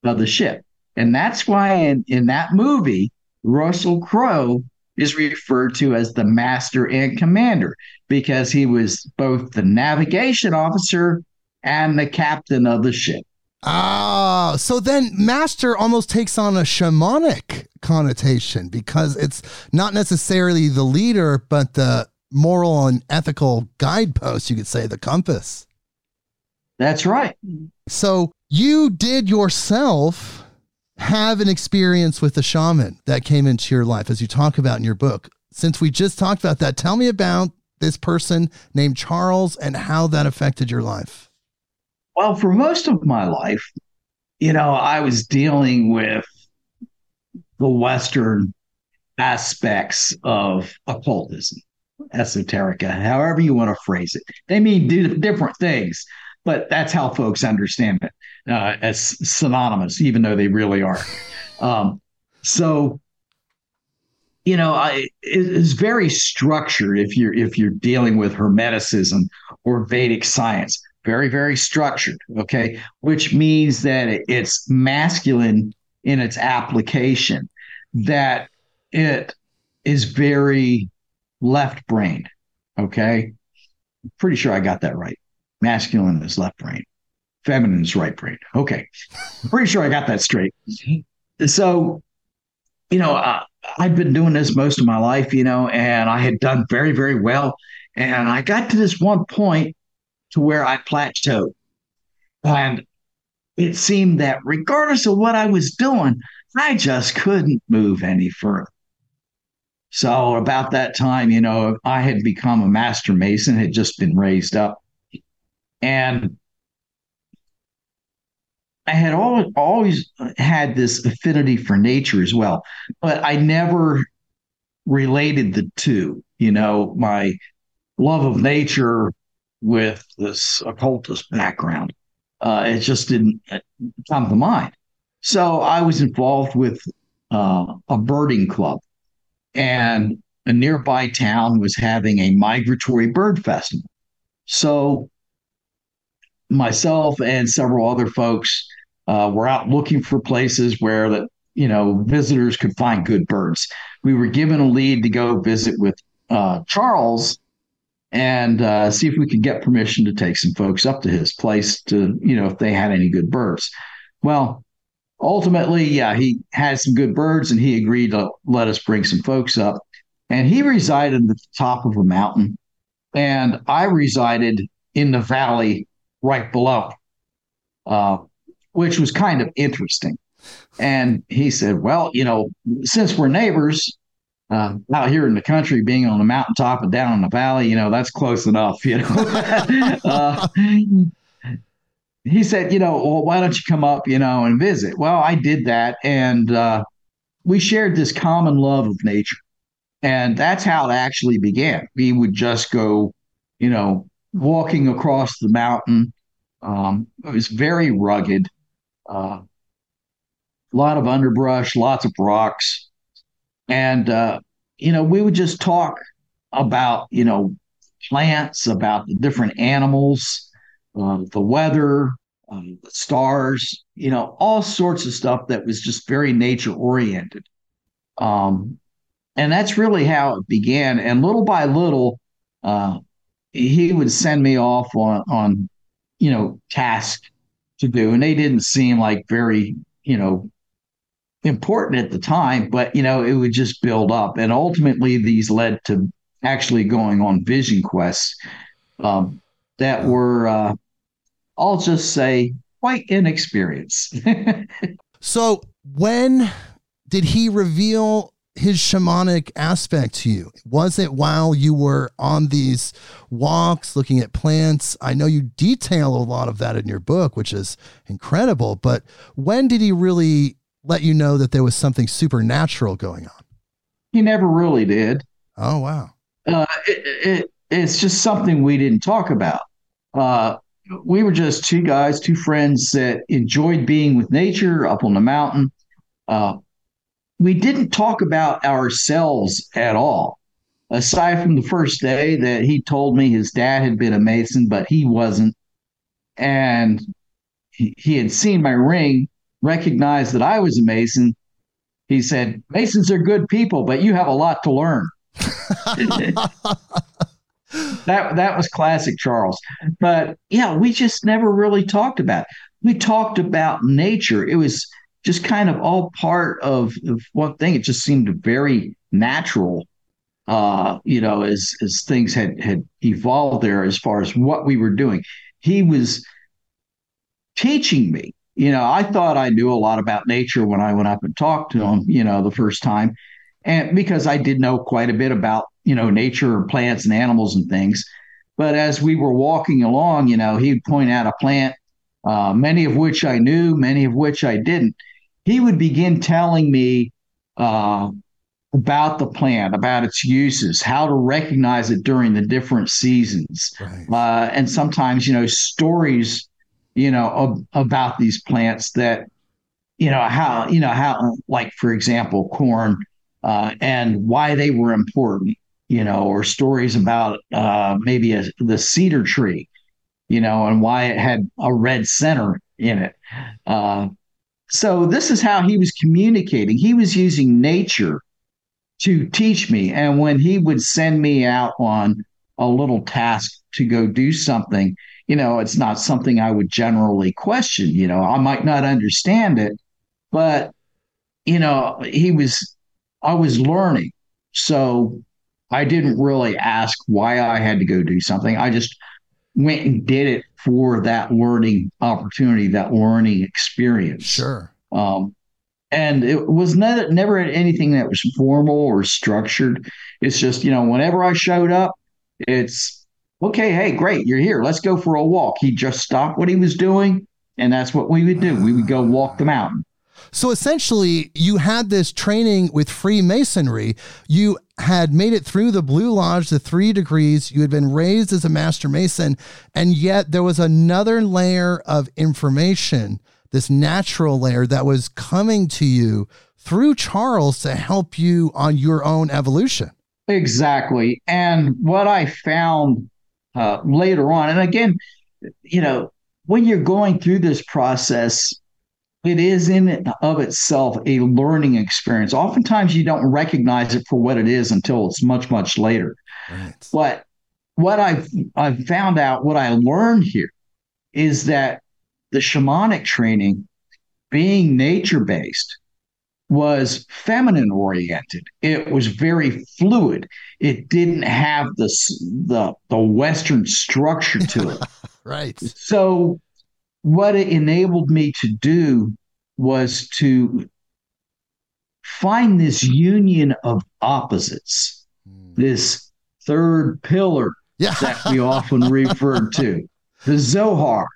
of the ship. And that's why in, in that movie, Russell Crowe is referred to as the master and commander because he was both the navigation officer and the captain of the ship. Ah, so then master almost takes on a shamanic connotation because it's not necessarily the leader, but the moral and ethical guidepost, you could say, the compass. That's right. So you did yourself have an experience with a shaman that came into your life, as you talk about in your book. Since we just talked about that, tell me about this person named Charles and how that affected your life. Well, for most of my life, you know, I was dealing with the Western aspects of occultism, esoterica, however you want to phrase it. They mean di- different things, but that's how folks understand it uh, as synonymous, even though they really are. Um, so, you know, I, it is very structured if you're if you're dealing with Hermeticism or Vedic science. Very, very structured. Okay, which means that it's masculine in its application. That it is very left brain. Okay, I'm pretty sure I got that right. Masculine is left brain, feminine is right brain. Okay, pretty sure I got that straight. So, you know, uh, I'd been doing this most of my life, you know, and I had done very, very well. And I got to this one point to where I plateaued. And it seemed that regardless of what I was doing, I just couldn't move any further. So about that time, you know, I had become a master mason, had just been raised up. And I had always, always had this affinity for nature as well, but I never related the two, you know, my love of nature with this occultist background. Uh, it just didn't come to mind. So I was involved with uh, a birding club, and a nearby town was having a migratory bird festival. So myself and several other folks uh, were out looking for places where that you know visitors could find good birds. We were given a lead to go visit with uh, Charles and uh, see if we could get permission to take some folks up to his place to you know if they had any good birds. Well, ultimately, yeah, he had some good birds, and he agreed to let us bring some folks up. And he resided at the top of a mountain, and I resided in the valley right below, uh, which was kind of interesting. And he said, Well, you know, since we're neighbors uh, out here in the country, being on the mountaintop and down in the valley, you know, that's close enough, you know. uh, he said, You know, well, why don't you come up, you know, and visit? Well, I did that. And uh, we shared this common love of nature. And that's how it actually began. We would just go, you know, walking across the mountain. Um, it was very rugged, a lot of underbrush, lots of rocks. And, uh, you know, we would just talk about, you know, plants, about the different animals, uh, the weather, um, the stars, you know, all sorts of stuff that was just very nature oriented. Um, and that's really how it began. And little by little, uh, he would send me off on, on you know, task to do. And they didn't seem like very, you know, important at the time, but, you know, it would just build up. And ultimately, these led to actually going on vision quests um, that were, uh, I'll just say, quite inexperienced. so, when did he reveal his shamanic aspect to you? Was it while you were on these walks looking at plants? I know you detail a lot of that in your book, which is incredible, but when did he really let you know that there was something supernatural going on? He never really did. Oh, wow. Uh, it, it, it's just something we didn't talk about. Uh, we were just two guys, two friends that enjoyed being with nature up on the mountain. Uh, we didn't talk about ourselves at all, aside from the first day that he told me his dad had been a Mason, but he wasn't. And he, he had seen my ring, recognized that I was a Mason. He said, Masons are good people, but you have a lot to learn. that that was classic Charles. But yeah, we just never really talked about it. We talked about nature. It was just kind of all part of, one thing. It just seemed very natural, uh, you know, as as things had had evolved there as far as what we were doing. He was teaching me. You know, I thought I knew a lot about nature when I went up and talked to him, you know, the first time. And because I did know quite a bit about, you know, nature, plants and animals and things. But as we were walking along, you know, he'd point out a plant, uh, many of which I knew, many of which I didn't he would begin telling me uh, about the plant, about its uses, how to recognize it during the different seasons, right. uh, and sometimes you know stories, you know, about these plants that, you know, how you know how, like for example, corn, uh, and why they were important, you know, or stories about uh, maybe a, the cedar tree, you know, and why it had a red center in it. So this is how he was communicating. He was using nature to teach me. And when he would send me out on a little task to go do something, you know, it's not something I would generally question. You know, I might not understand it, but, you know, he was, I was learning. So I didn't really ask why I had to go do something. I just went and did it for that learning opportunity, that learning experience. Sure. Um, and it was never, never anything that was formal or structured. It's just, you know, whenever I showed up, it's okay, hey, great, you're here. Let's go for a walk. He just stopped what he was doing, and that's what we would do. We would go walk the mountain. So essentially, you had this training with Freemasonry. You had made it through the Blue Lodge, the three degrees. You had been raised as a Master Mason, and yet there was another layer of information, this natural layer that was coming to you through Charles to help you on your own evolution. Exactly. And what I found uh, later on, and again, you know, when you're going through this process, it is in and of itself a learning experience. Oftentimes you don't recognize it for what it is until it's much, much later. Right. But what I've I've found out, what I learned here is that the shamanic training, being nature based, was feminine oriented. It was very fluid. It didn't have the the the Western structure to it. right. So what it enabled me to do was to find this union of opposites, mm. this third pillar yeah. that we often refer to, the Zohar.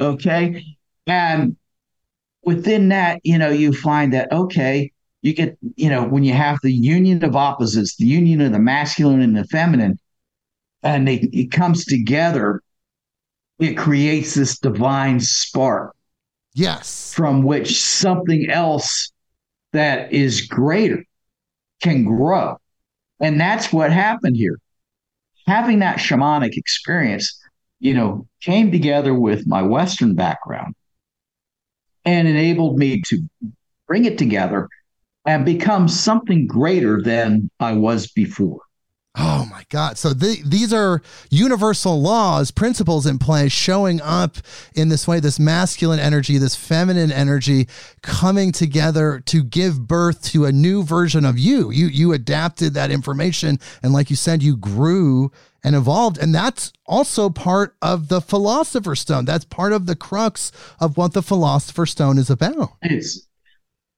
Okay. And within that, you know, you find that, okay, you get, you know, when you have the union of opposites, the union of the masculine and the feminine, and they, it comes together it creates this divine spark. Yes. From which something else that is greater can grow. And that's what happened here. Having that shamanic experience, you know, came together with my Western background and enabled me to bring it together and become something greater than I was before. Oh my God. So the, these are universal laws, principles in play showing up in this way this masculine energy, this feminine energy coming together to give birth to a new version of you. You you adapted that information and like you said you grew and evolved and that's also part of the philosopher's stone. That's part of the crux of what the philosopher's stone is about. It's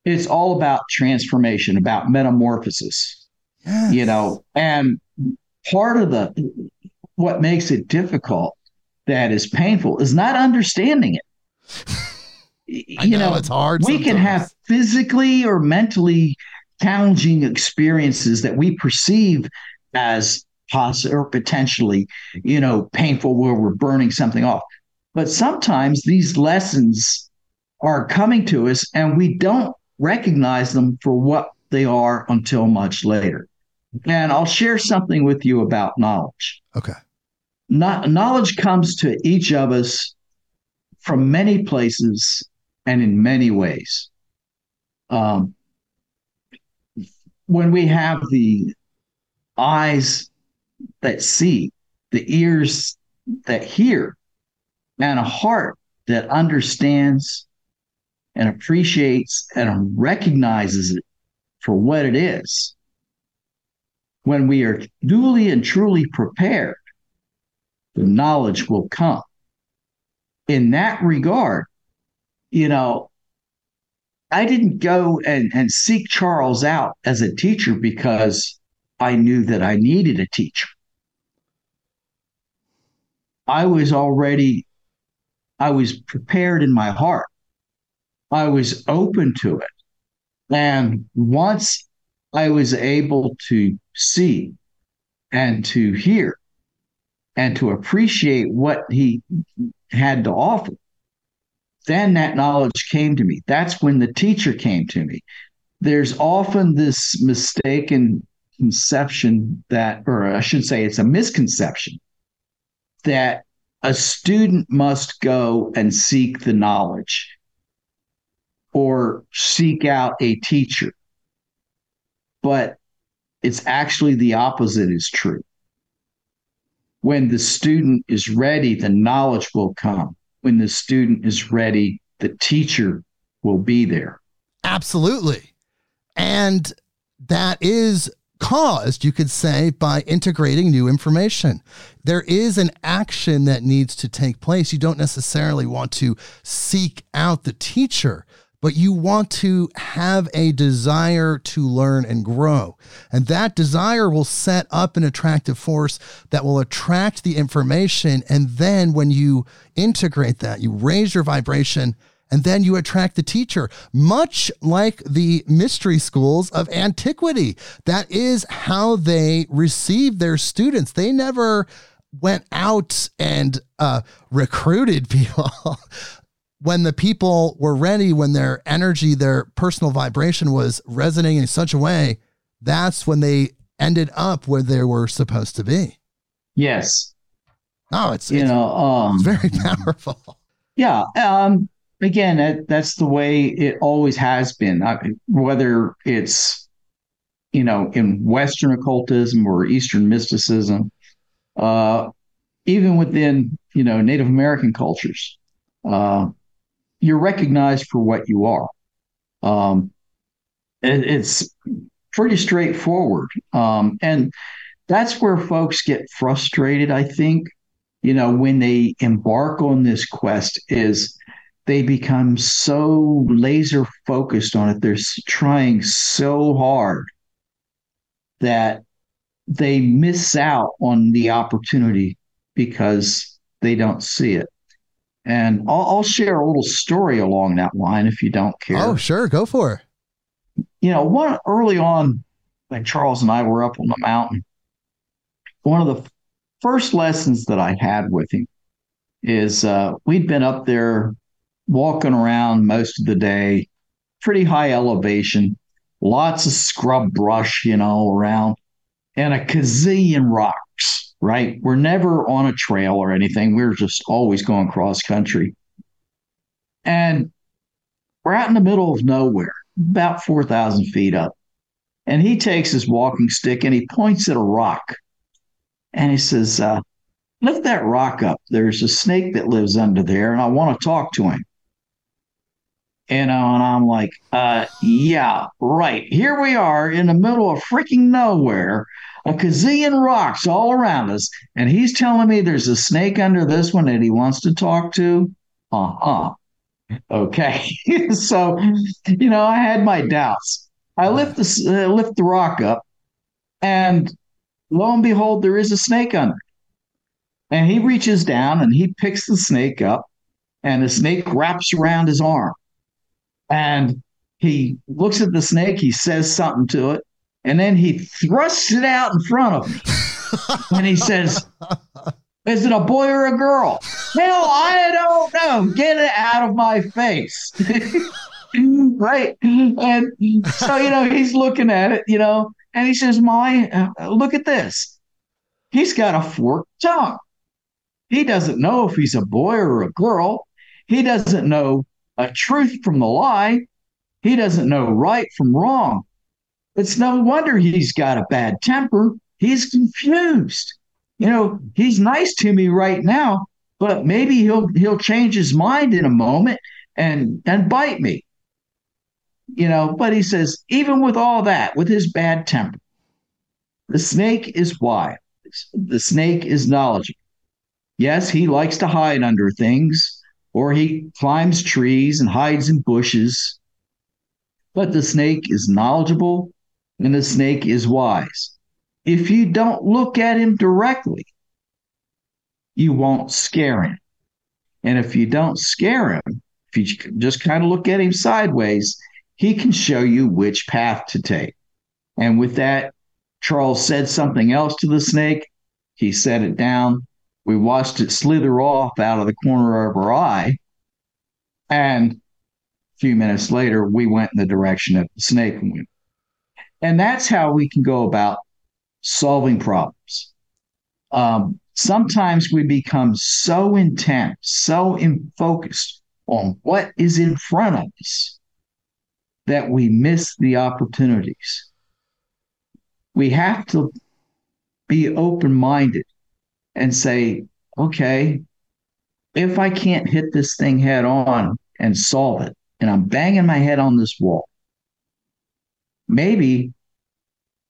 it's all about transformation, about metamorphosis. Yes. You know, and part of the what makes it difficult that is painful is not understanding it. you know, know, it's hard. We sometimes. can have physically or mentally challenging experiences that we perceive as possible or potentially, you know, painful where we're burning something off. But sometimes these lessons are coming to us and we don't recognize them for what they are until much later. And I'll share something with you about knowledge. Okay. Not, knowledge comes to each of us from many places and in many ways. Um, when we have the eyes that see, the ears that hear, and a heart that understands and appreciates and recognizes it for what it is, when we are duly and truly prepared, the knowledge will come. In that regard, you know, I didn't go and, and seek Charles out as a teacher because I knew that I needed a teacher. I was already, I was prepared in my heart. I was open to it. And once I was able to see and to hear and to appreciate what he had to offer, then that knowledge came to me. That's when the teacher came to me. There's often this mistaken conception that, or I should say, it's a misconception that a student must go and seek the knowledge or seek out a teacher but it's actually the opposite is true. When the student is ready, the knowledge will come. When the student is ready, the teacher will be there. Absolutely. And that is caused, you could say, by integrating new information. There is an action that needs to take place. You don't necessarily want to seek out the teacher, but you want to have a desire to learn and grow. And that desire will set up an attractive force that will attract the information. And then when you integrate that, you raise your vibration and then you attract the teacher, much like the mystery schools of antiquity. That is how they received their students. They never went out and uh, recruited people when the people were ready, when their energy, their personal vibration was resonating in such a way, that's when they ended up where they were supposed to be. Yes. Oh, it's you it's, know um, it's very powerful. Yeah. Um, again, that, that's the way it always has been. I, whether it's you know in Western occultism or Eastern mysticism, uh, even within you know Native American cultures. Uh, you're recognized for what you are. Um, it, it's pretty straightforward. Um, and that's where folks get frustrated, I think, you know, when they embark on this quest is they become so laser focused on it. They're trying so hard that they miss out on the opportunity because they don't see it. And I'll, I'll, share a little story along that line if you don't care. Oh, sure. Go for it. You know, one early on, when Charles and I were up on the mountain, one of the first lessons that I had with him is uh, we'd been up there walking around most of the day, pretty high elevation, lots of scrub brush, you know, around, and a kazillion rocks right? We're never on a trail or anything. We're just always going cross country. And we're out in the middle of nowhere, about 4,000 feet up. And he takes his walking stick and he points at a rock and he says, uh, "Lift that rock up. There's a snake that lives under there, and I want to talk to him." And, uh, and I'm like, uh, "Yeah, right. Here we are in the middle of freaking nowhere." A gazillion rocks all around us, and he's telling me there's a snake under this one that he wants to talk to. Uh huh. Okay. so, you know, I had my doubts. I lift the uh, lift the rock up, and lo and behold, there is a snake under. And he reaches down and he picks the snake up, and the snake wraps around his arm. And he looks at the snake, he says something to it, and then he thrusts it out in front of me. and he says, Is it a boy or a girl? Hell, I don't know. Get it out of my face. right. And so, you know, he's looking at it, you know, and he says, My, uh, look at this. He's got a forked tongue. He doesn't know if he's a boy or a girl. He doesn't know a truth from the lie. He doesn't know right from wrong. It's no wonder he's got a bad temper. He's confused. You know, he's nice to me right now, but maybe he'll he'll change his mind in a moment and and bite me. You know, but he says even with all that, with his bad temper, the snake is wise. The snake is knowledgeable. Yes, he likes to hide under things, or he climbs trees and hides in bushes. But the snake is knowledgeable and the snake is wise. If you don't look at him directly, you won't scare him. And if you don't scare him, if you just kind of look at him sideways, he can show you which path to take. And with that, Charles said something else to the snake. He set it down. We watched it slither off out of the corner of our eye. And a few minutes later, we went in the direction of the snake went. And that's how we can go about solving problems. Um, sometimes we become so intent, so in focused on what is in front of us that we miss the opportunities. We have to be open minded and say, okay, if I can't hit this thing head on and solve it, and I'm banging my head on this wall, maybe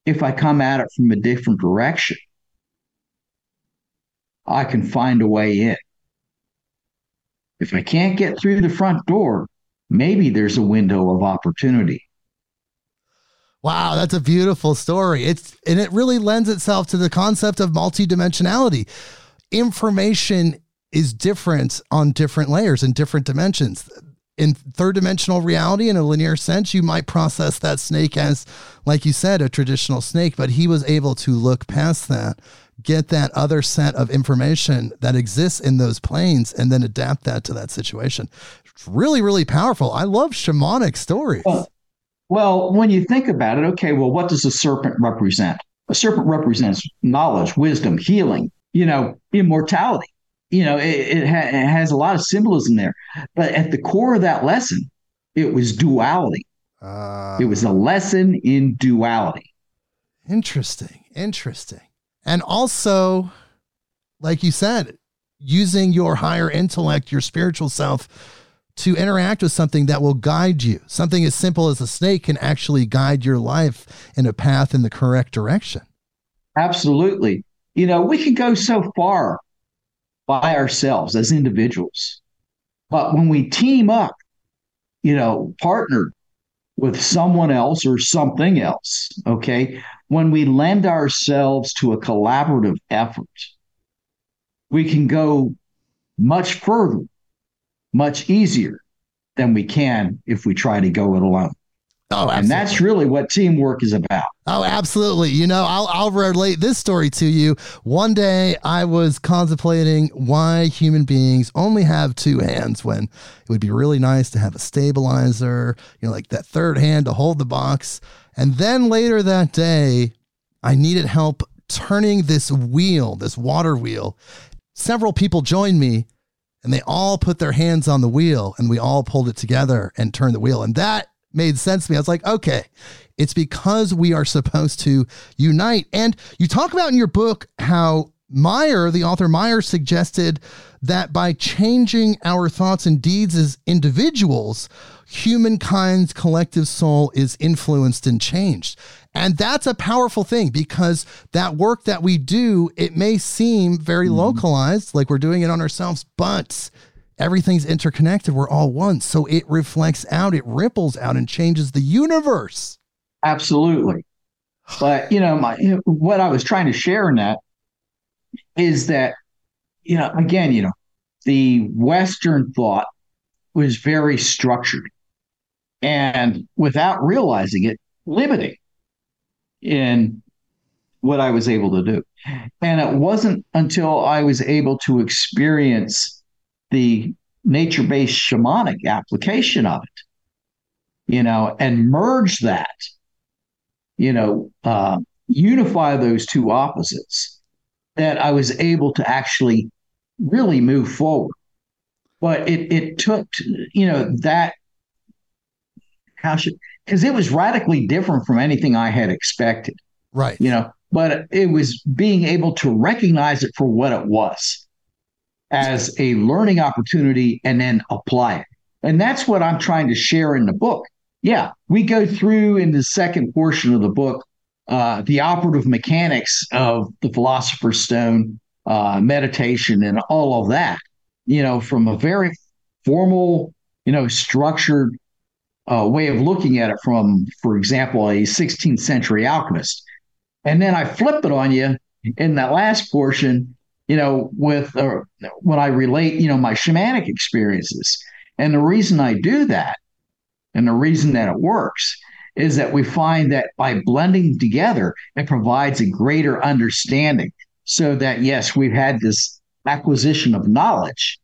if I come at it from a different direction, I can find a way in. If I can't get through the front door, maybe there's a window of opportunity. Wow, that's a beautiful story. It's and it really lends itself to the concept of multidimensionality. Information is different on different layers and different dimensions in third dimensional reality in a linear sense you might process that snake as like you said a traditional snake but he was able to look past that get that other set of information that exists in those planes and then adapt that to that situation. It's really really powerful. I love shamanic stories. Well, well when you think about it okay well what does a serpent represent? A serpent represents knowledge wisdom healing you know immortality you know, it, it, ha- it, has a lot of symbolism there. But at the core of that lesson, it was duality. Uh, it was a lesson in duality. Interesting. Interesting. And also, like you said, using your higher intellect, your spiritual self, to interact with something that will guide you. Something as simple as a snake can actually guide your life in a path in the correct direction. Absolutely. You know, we can go so far by ourselves as individuals. But when we team up, you know, partner with someone else or something else, okay, when we lend ourselves to a collaborative effort, we can go much further, much easier than we can if we try to go it alone. Oh, absolutely. and that's really what teamwork is about. Oh, absolutely. You know, I'll, I'll relate this story to you. One day I was contemplating why human beings only have two hands when it would be really nice to have a stabilizer, you know, like that third hand to hold the box. And then later that day, I needed help turning this wheel, this water wheel. Several people joined me and they all put their hands on the wheel and we all pulled it together and turned the wheel. And that made sense to me. I was like, okay, it's because we are supposed to unite. And you talk about in your book how Meyer, the author Meyer, suggested that by changing our thoughts and deeds as individuals, humankind's collective soul is influenced and changed. And that's a powerful thing because that work that we do, it may seem very mm-hmm. localized, like we're doing it on ourselves, but everything's interconnected. We're all one. So it reflects out, it ripples out and changes the universe. Absolutely. But, you know, my, what I was trying to share in that is that, you know, again, you know, the Western thought was very structured and without realizing it, limiting in what I was able to do. And it wasn't until I was able to experience the nature based shamanic application of it, you know, and merge that, you know, uh, unify those two opposites, that I was able to actually really move forward. But it, it took, you know, that, how should, because it was radically different from anything I had expected. Right. You know, but it was being able to recognize it for what it was as a learning opportunity and then apply it. And that's what I'm trying to share in the book. Yeah, we go through in the second portion of the book uh, the operative mechanics of the Philosopher's Stone, uh, meditation, and all of that, you know, from a very formal, you know, structured uh, way of looking at it from, for example, a 16th century alchemist. And then I flip it on you in that last portion, you know, with uh, when I relate, you know, my shamanic experiences. And the reason I do that and the reason that it works is that we find that by blending together, it provides a greater understanding. So that, yes, we've had this acquisition of knowledge,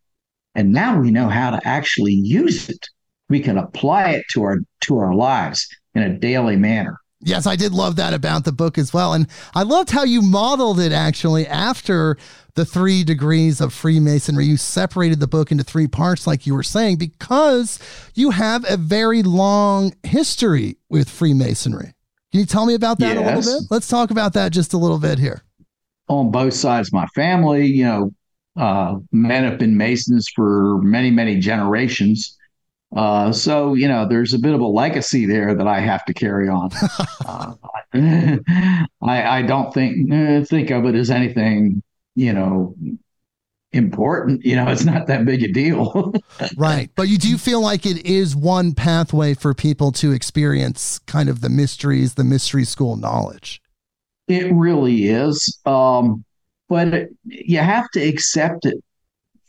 and now we know how to actually use it we can apply it to our to our lives in a daily manner. Yes, I did love that about the book as well. And I loved how you modeled it actually after the three degrees of Freemasonry. You separated the book into three parts, like you were saying, because you have a very long history with Freemasonry. Can you tell me about that yes. a little bit? Let's talk about that just a little bit here. On both sides of my family, you know, uh, men have been Masons for many, many generations. Uh, so you know, there's a bit of a legacy there that I have to carry on. uh, I, I don't think uh, think of it as anything you know important. You know, it's not that big a deal. right, but you do feel like it is one pathway for people to experience kind of the mysteries, the mystery school knowledge. It really is, um, but it, you have to accept it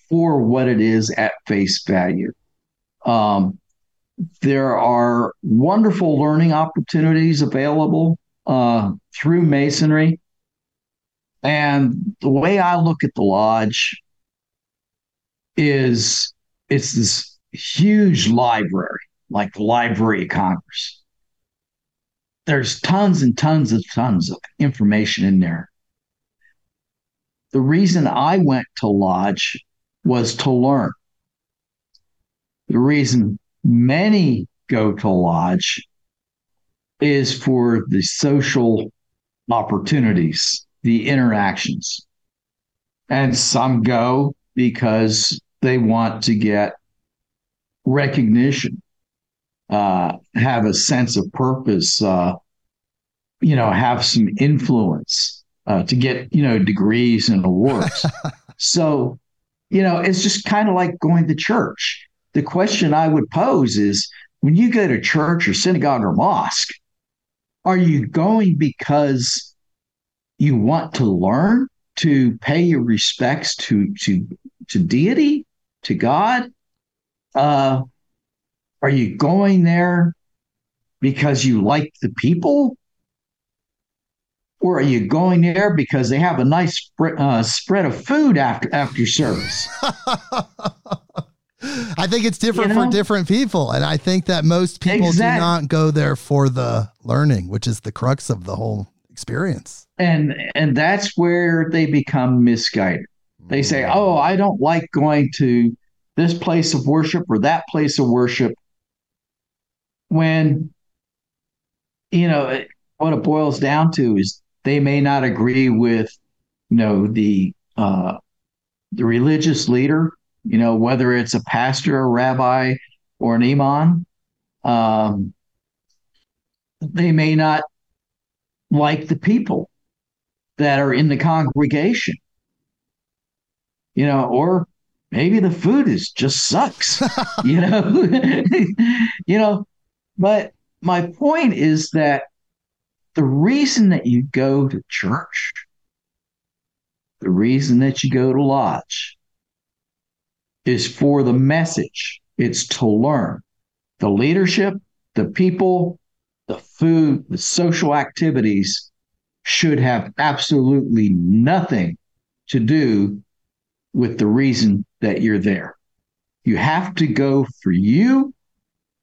for what it is at face value. Um, there are wonderful learning opportunities available uh, through Masonry. And the way I look at the lodge is it's this huge library, like the Library of Congress. There's tons and tons and tons of information in there. The reason I went to Lodge was to learn. The reason many go to lodge is for the social opportunities, the interactions. And some go because they want to get recognition, uh, have a sense of purpose, uh, you know, have some influence uh, to get, you know, degrees and awards. so, you know, it's just kind of like going to church the question I would pose is when you go to church or synagogue or mosque, are you going because you want to learn to pay your respects to to to deity, to God? Uh, are you going there because you like the people? Or are you going there because they have a nice spread, uh, spread of food after after service? I think it's different you know? for different people. And I think that most people exactly. do not go there for the learning, which is the crux of the whole experience. And and that's where they become misguided. They say, mm. "Oh, I don't like going to this place of worship or that place of worship." When you know what it boils down to is they may not agree with you know, the uh, the religious leader, you know, whether it's a pastor, a rabbi, or an imam, um, they may not like the people that are in the congregation, you know, or maybe the food is just sucks, you know, you know, but my point is that the reason that you go to church, the reason that you go to lodge is for the message. It's to learn. The leadership, the people, the food, the social activities should have absolutely nothing to do with the reason that you're there. You have to go for you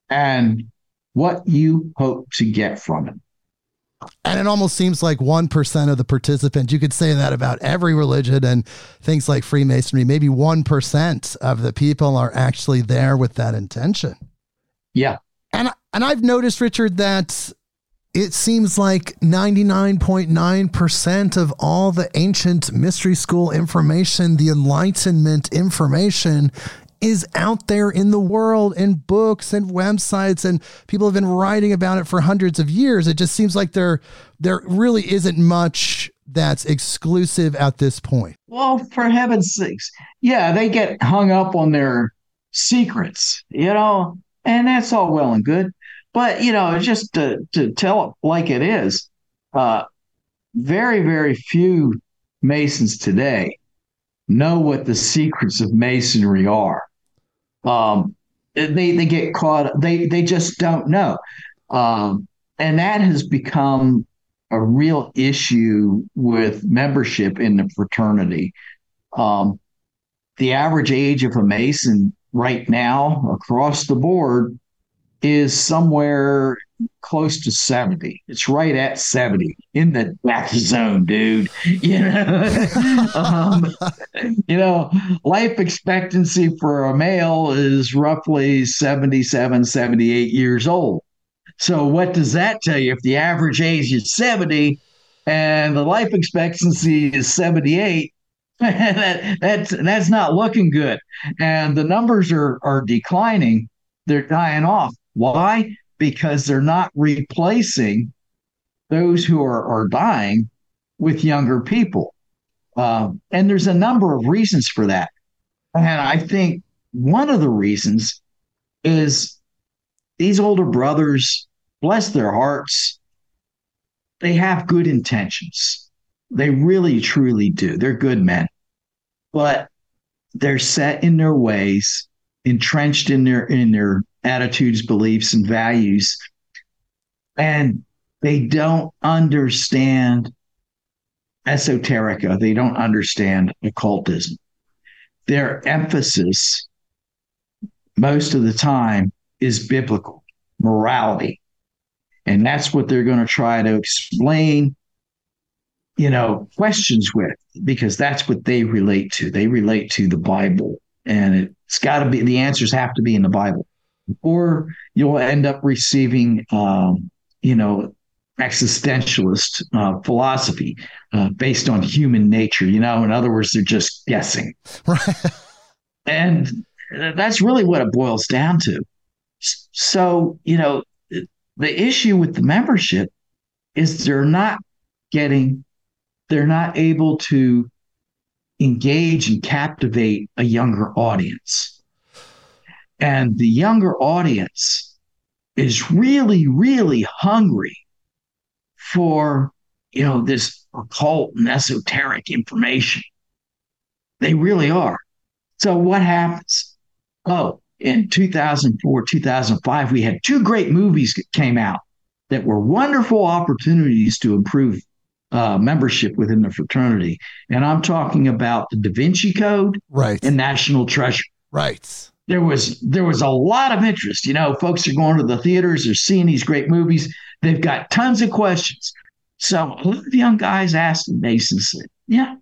and what you hope to get from it. And it almost seems like 1% of the participants, you could say that about every religion and things like Freemasonry, maybe 1% of the people are actually there with that intention. Yeah. And and I've noticed Richard that it seems like 99.9% of all the ancient mystery school information, the enlightenment information is out there in the world in books and websites and people have been writing about it for hundreds of years. It just seems like there there really isn't much that's exclusive at this point. Well, for heaven's sakes. Yeah, they get hung up on their secrets, you know, and that's all well and good. But, you know, just to, to tell it like it is, uh, very, very few Masons today know what the secrets of masonry are. Um, they they get caught. They they just don't know, um, and that has become a real issue with membership in the fraternity. Um, the average age of a Mason right now across the board is somewhere close to 70. It's right at 70 in the death zone, dude. You know, um, you know, life expectancy for a male is roughly 77, 78 years old. So what does that tell you? If the average age is 70 and the life expectancy is 78, that, that's that's not looking good. And the numbers are are declining. They're dying off. Why? because they're not replacing those who are, are dying with younger people. Um, and there's a number of reasons for that. And I think one of the reasons is these older brothers, bless their hearts, they have good intentions. They really, truly do. They're good men, but they're set in their ways, entrenched in their in their attitudes, beliefs, and values. And they don't understand esoterica, they don't understand occultism. Their emphasis, most of the time, is biblical morality. And that's what they're going to try to explain, you know, questions with, because that's what they relate to. They relate to the Bible. And it's got to be, the answers have to be in the Bible or you'll end up receiving, um, you know, existentialist uh, philosophy uh, based on human nature. You know, in other words, they're just guessing. Right. and that's really what it boils down to. So, you know, the issue with the membership is they're not getting, they're not able to engage and captivate a younger audience. And the younger audience is really, really hungry for, you know, this occult and esoteric information. They really are. So what happens? Oh, in 2004, 2005, we had two great movies that came out that were wonderful opportunities to improve uh, membership within the fraternity. And I'm talking about the Da Vinci Code right. and National Treasure. Right there was there was a lot of interest. You know, folks are going to the theaters, they're seeing these great movies. They've got tons of questions. So a lot of young guys asked Mason said, "Yeah,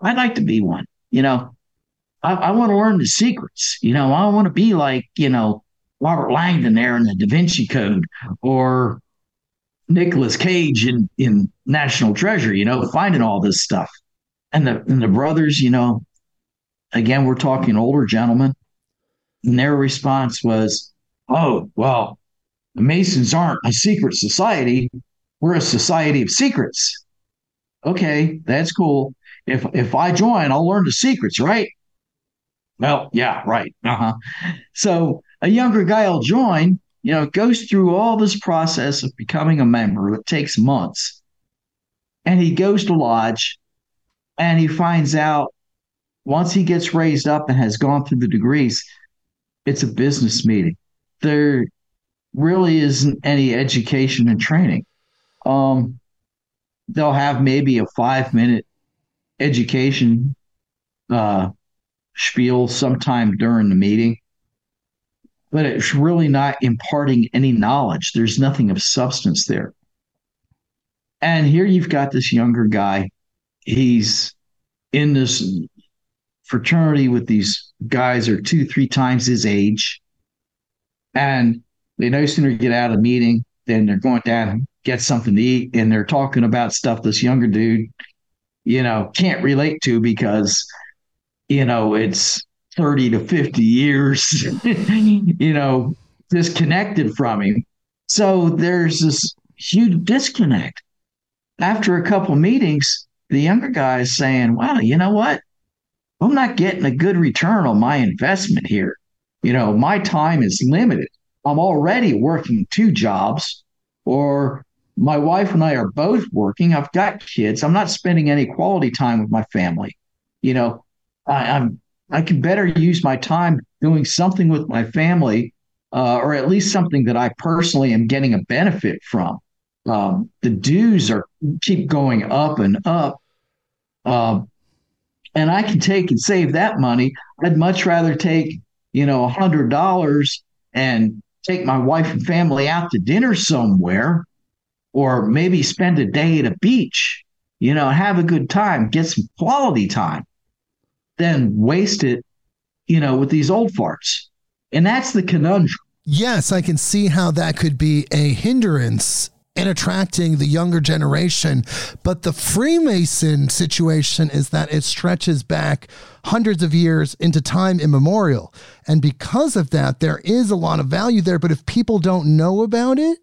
I'd like to be one. You know, I, I want to learn the secrets. You know, I want to be like you know Robert Langdon there in the Da Vinci Code, or Nicolas Cage in in National Treasure. You know, finding all this stuff." And the and the brothers, you know, again, we're talking older gentlemen, and their response was, "Oh, well, the Masons aren't a secret society. We're a society of secrets." Okay, that's cool. If if I join, I'll learn the secrets, right? Well, yeah, right. Uh-huh. So a younger guy will join, you know, goes through all this process of becoming a member. It takes months. And he goes to lodge and he finds out once he gets raised up and has gone through the degrees, it's a business meeting. There really isn't any education and training. Um, they'll have maybe a five minute education uh, spiel sometime during the meeting, but it's really not imparting any knowledge. There's nothing of substance there. And here you've got this younger guy. He's in this fraternity with these guys are two, three times his age. And they no sooner get out of meeting than they're going down and get something to eat. And they're talking about stuff this younger dude, you know, can't relate to because, you know, it's 30 to 50 years, you know, disconnected from him. So there's this huge disconnect. After a couple meetings, the younger guy is saying, well, you know what? I'm not getting a good return on my investment here. You know, my time is limited. I'm already working two jobs, or my wife and I are both working. I've got kids. I'm not spending any quality time with my family. You know, I, I'm I can better use my time doing something with my family, uh, or at least something that I personally am getting a benefit from. Um, the dues are keep going up and up. Uh, and I can take and save that money. I'd much rather take, you know, a hundred dollars and take my wife and family out to dinner somewhere, or maybe spend a day at a beach, you know, have a good time, get some quality time, then waste it, you know, with these old farts. And that's the conundrum. Yes, I can see how that could be a hindrance in attracting the younger generation. But the Freemason situation is that it stretches back hundreds of years into time immemorial. And because of that, there is a lot of value there. But if people don't know about it,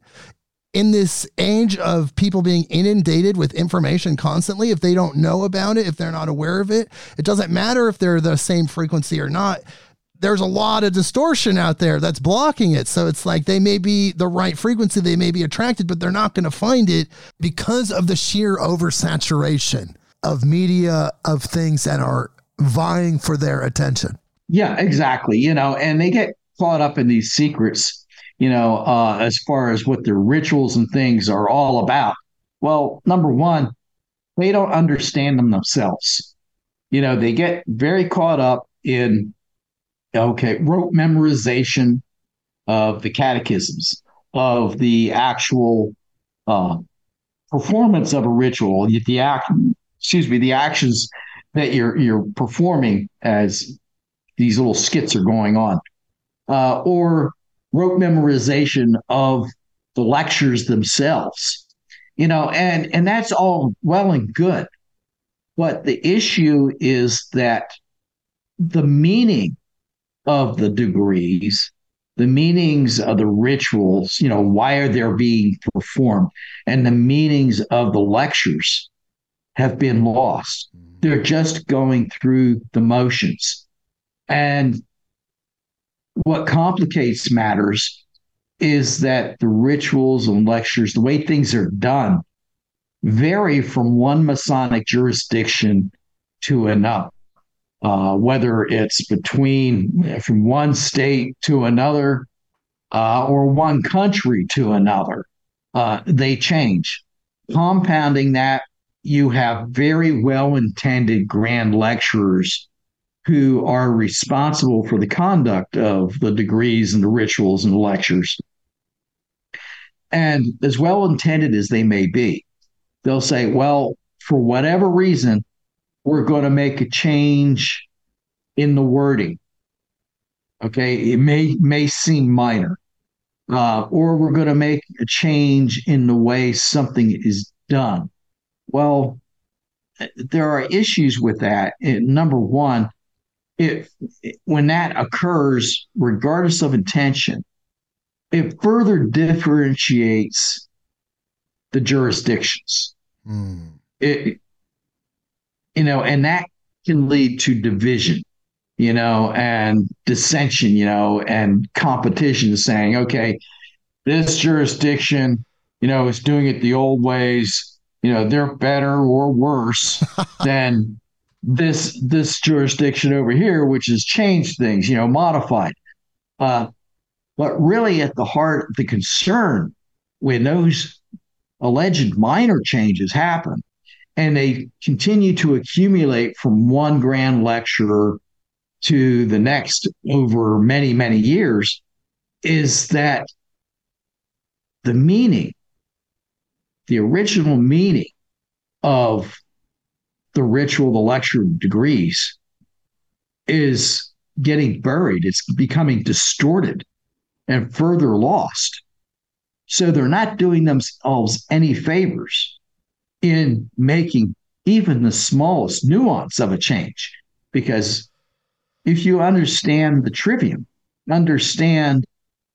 in this age of people being inundated with information constantly, if they don't know about it, if they're not aware of it, it doesn't matter if they're the same frequency or not there's a lot of distortion out there that's blocking it. So it's like they may be the right frequency, they may be attracted, but they're not going to find it because of the sheer oversaturation of media of things that are vying for their attention. Yeah, exactly. You know, and they get caught up in these secrets, you know, uh, as far as what their rituals and things are all about. Well, number one, they don't understand them themselves. You know, they get very caught up in okay, rote memorization of the catechisms, of the actual uh, performance of a ritual, the act, excuse me, the actions that you're you're performing as these little skits are going on, uh, or rote memorization of the lectures themselves. You know, and and that's all well and good, but the issue is that the meaning of the degrees, the meanings of the rituals, you know, why are they being performed, and the meanings of the lectures have been lost. Mm-hmm. They're just going through the motions. And what complicates matters is that the rituals and lectures, the way things are done, vary from one Masonic jurisdiction to another uh, whether it's between from one state to another uh, or one country to another, uh, they change. Compounding that, you have very well intended grand lecturers who are responsible for the conduct of the degrees and the rituals and the lectures. And as well intended as they may be, they'll say, well, for whatever reason, we're going to make a change in the wording. Okay, it may may seem minor, uh, or we're going to make a change in the way something is done. Well, there are issues with that. number one, if when that occurs, regardless of intention, it further differentiates the jurisdictions. Mm. It, you know, and that can lead to division, you know, and dissension, you know, and competition saying, okay, this jurisdiction, you know, is doing it the old ways, you know, they're better or worse than this this jurisdiction over here, which has changed things, you know, modified. Uh, but really, at the heart, the concern when those alleged minor changes happen and they continue to accumulate from one grand lecturer to the next over many, many years is that the meaning, the original meaning of the ritual, the lecture degrees is getting buried. It's becoming distorted and further lost. So they're not doing themselves any favors in making even the smallest nuance of a change. Because if you understand the trivium, understand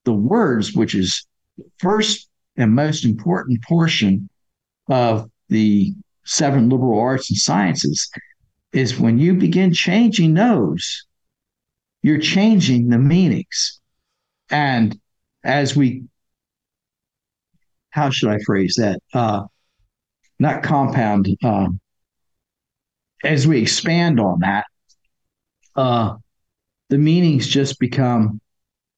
the words, which is the first and most important portion of the seven liberal arts and sciences, is when you begin changing those, you're changing the meanings. And as we, how should I phrase that? Uh, not compound. Uh, as we expand on that, uh, the meanings just become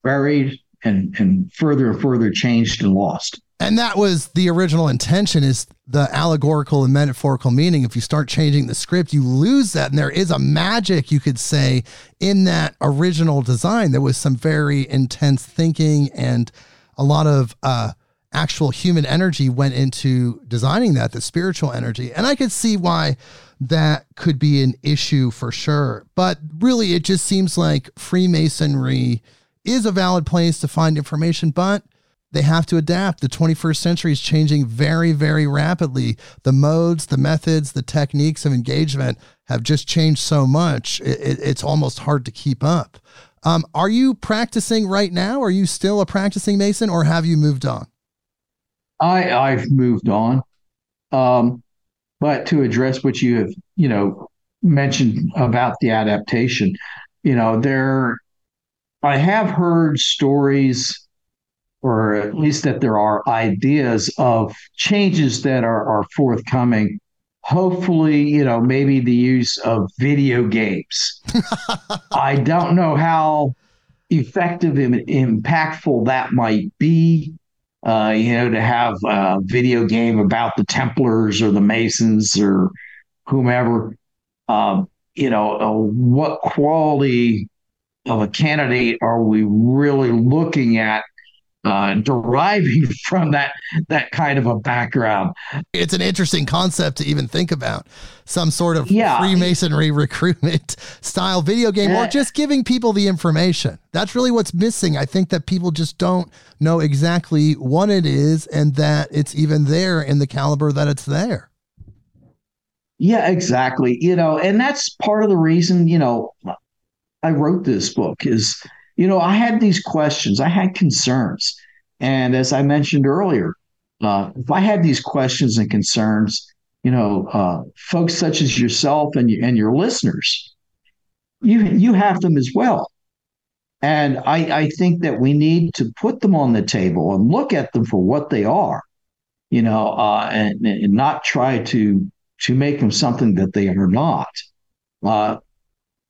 buried and and further and further changed and lost. And that was the original intention is the allegorical and metaphorical meaning. If you start changing the script, you lose that. And there is a magic, you could say, in that original design. There was some very intense thinking and a lot of uh, actual human energy went into designing that, the spiritual energy. And I could see why that could be an issue for sure. But really, it just seems like Freemasonry is a valid place to find information, but they have to adapt. The 21st century is changing very, very rapidly. The modes, the methods, the techniques of engagement have just changed so much. It, it, it's almost hard to keep up. Um, are you practicing right now? Are you still a practicing Mason or have you moved on? I, I've moved on. Um, but to address what you have, you know, mentioned about the adaptation, you know, there, I have heard stories or at least that there are ideas of changes that are, are forthcoming. Hopefully, you know, maybe the use of video games. I don't know how effective and impactful that might be. Uh, you know, to have a video game about the Templars or the Masons or whomever. Um, you know, uh, what quality of a candidate are we really looking at uh, deriving from that that kind of a background. It's an interesting concept to even think about some sort of yeah. Freemasonry recruitment style video game, or just giving people the information. That's really what's missing. I think that people just don't know exactly what it is, and that it's even there in the caliber that it's there. Yeah, exactly. You know, and that's part of the reason. You know, I wrote this book is you know, I had these questions, I had concerns. And as I mentioned earlier, uh, if I had these questions and concerns, you know, uh, folks such as yourself and, and your listeners, you you have them as well. And I, I think that we need to put them on the table and look at them for what they are, you know, uh, and, and not try to to make them something that they are not, uh,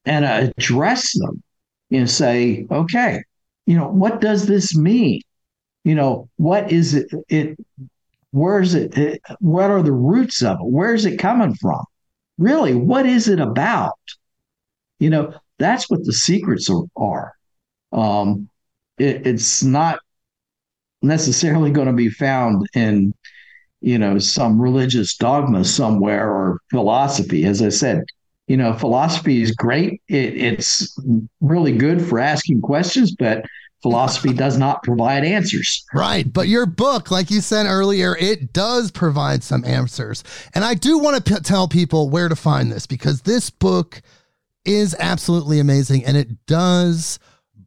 and address them you say, okay, you know, what does this mean? You know, what is it? It where is it, it? What are the roots of it? Where is it coming from? Really, what is it about? You know, that's what the secrets are. are. Um, it, it's not necessarily going to be found in you know some religious dogma somewhere or philosophy as i said you know, philosophy is great. It, it's really good for asking questions, but philosophy does not provide answers. Right. But your book, like you said earlier, it does provide some answers. And I do want to p- tell people where to find this because this book is absolutely amazing and it does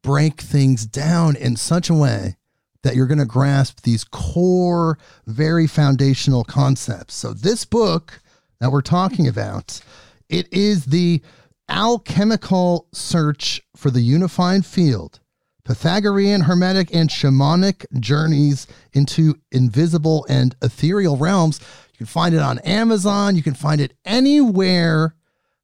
break things down in such a way that you're going to grasp these core, very foundational concepts. So, this book that we're talking about, it is the alchemical search for the unified field Pythagorean, Hermetic, and shamanic journeys into invisible and ethereal realms. You can find it on Amazon. You can find it anywhere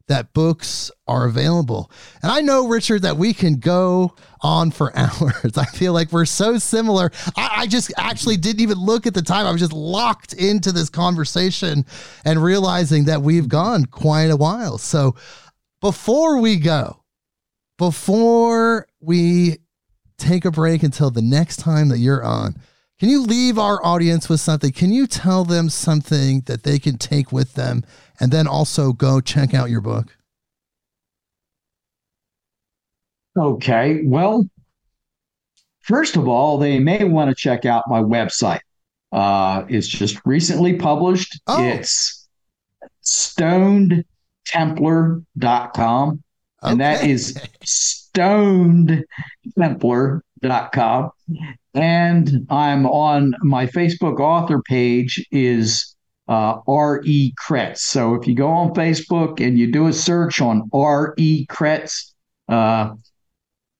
that books are available. And I know, Richard, that we can go on for hours. I feel like we're so similar. I, I, just actually didn't even look at the time. I was just locked into this conversation and realizing that we've gone quite a while. So before we go, before we take a break until the next time that you're on. Can you leave our audience with something? Can you tell them something that they can take with them and then also go check out your book? Okay. Well, first of all, they may want to check out my website. Uh, it's just recently published. Oh. It's stonedtemplar.com. Okay. And that is stonedtemplar.com. And I'm on my Facebook author page is uh, R.E. Kretz. So if you go on Facebook and you do a search on R.E. Kretz, uh,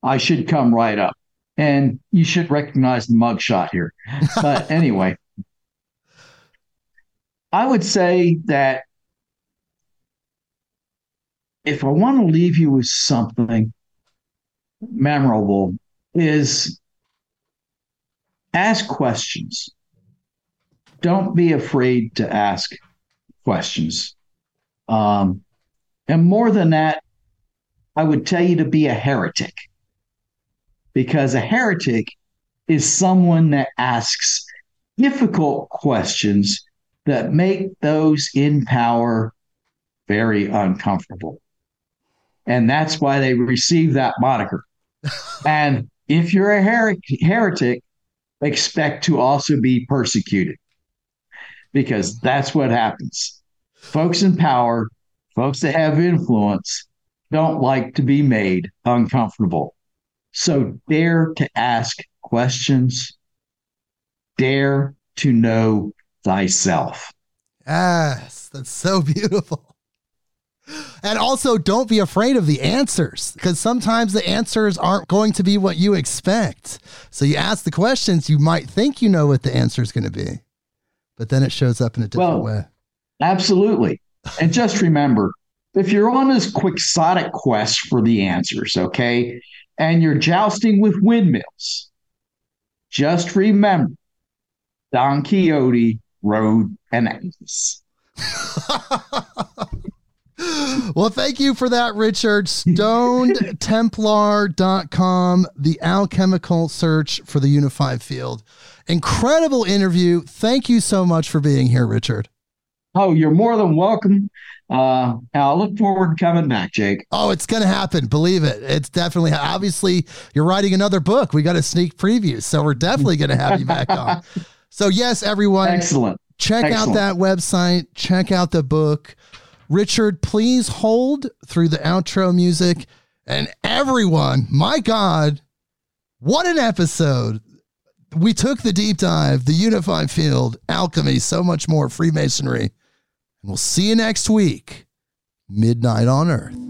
I should come right up. And you should recognize the mugshot here. But anyway, I would say that if I want to leave you with something memorable, is ask questions. Don't be afraid to ask questions. Um, and more than that, I would tell you to be a heretic because a heretic is someone that asks difficult questions that make those in power very uncomfortable. And that's why they receive that moniker. and if you're a her- heretic, expect to also be persecuted because that's what happens. Folks in power, folks that have influence, don't like to be made uncomfortable. So dare to ask questions, dare to know thyself. Yes, that's so beautiful. And also, don't be afraid of the answers because sometimes the answers aren't going to be what you expect. So you ask the questions, you might think you know what the answer is going to be, but then it shows up in a different well, way. Absolutely. And just remember if you're on this quixotic quest for the answers, okay, and you're jousting with windmills, just remember Don Quixote rode an ass. well, thank you for that, Richard. StonedTemplar.com, the alchemical search for the unified field. Incredible interview. Thank you so much for being here, Richard. Oh, you're more than welcome. Uh, I'll look forward to coming back, Jake. Oh, it's going to happen. Believe it. It's definitely, obviously, you're writing another book. We got a sneak preview. So we're definitely going to have you back on. So, yes, everyone. Excellent. Check Excellent. out that website. Check out the book. Richard, please hold through the outro music. And everyone, my God, what an episode. We took the deep dive, the unified field, alchemy, so much more, Freemasonry. And we'll see you next week, Midnight on Earth.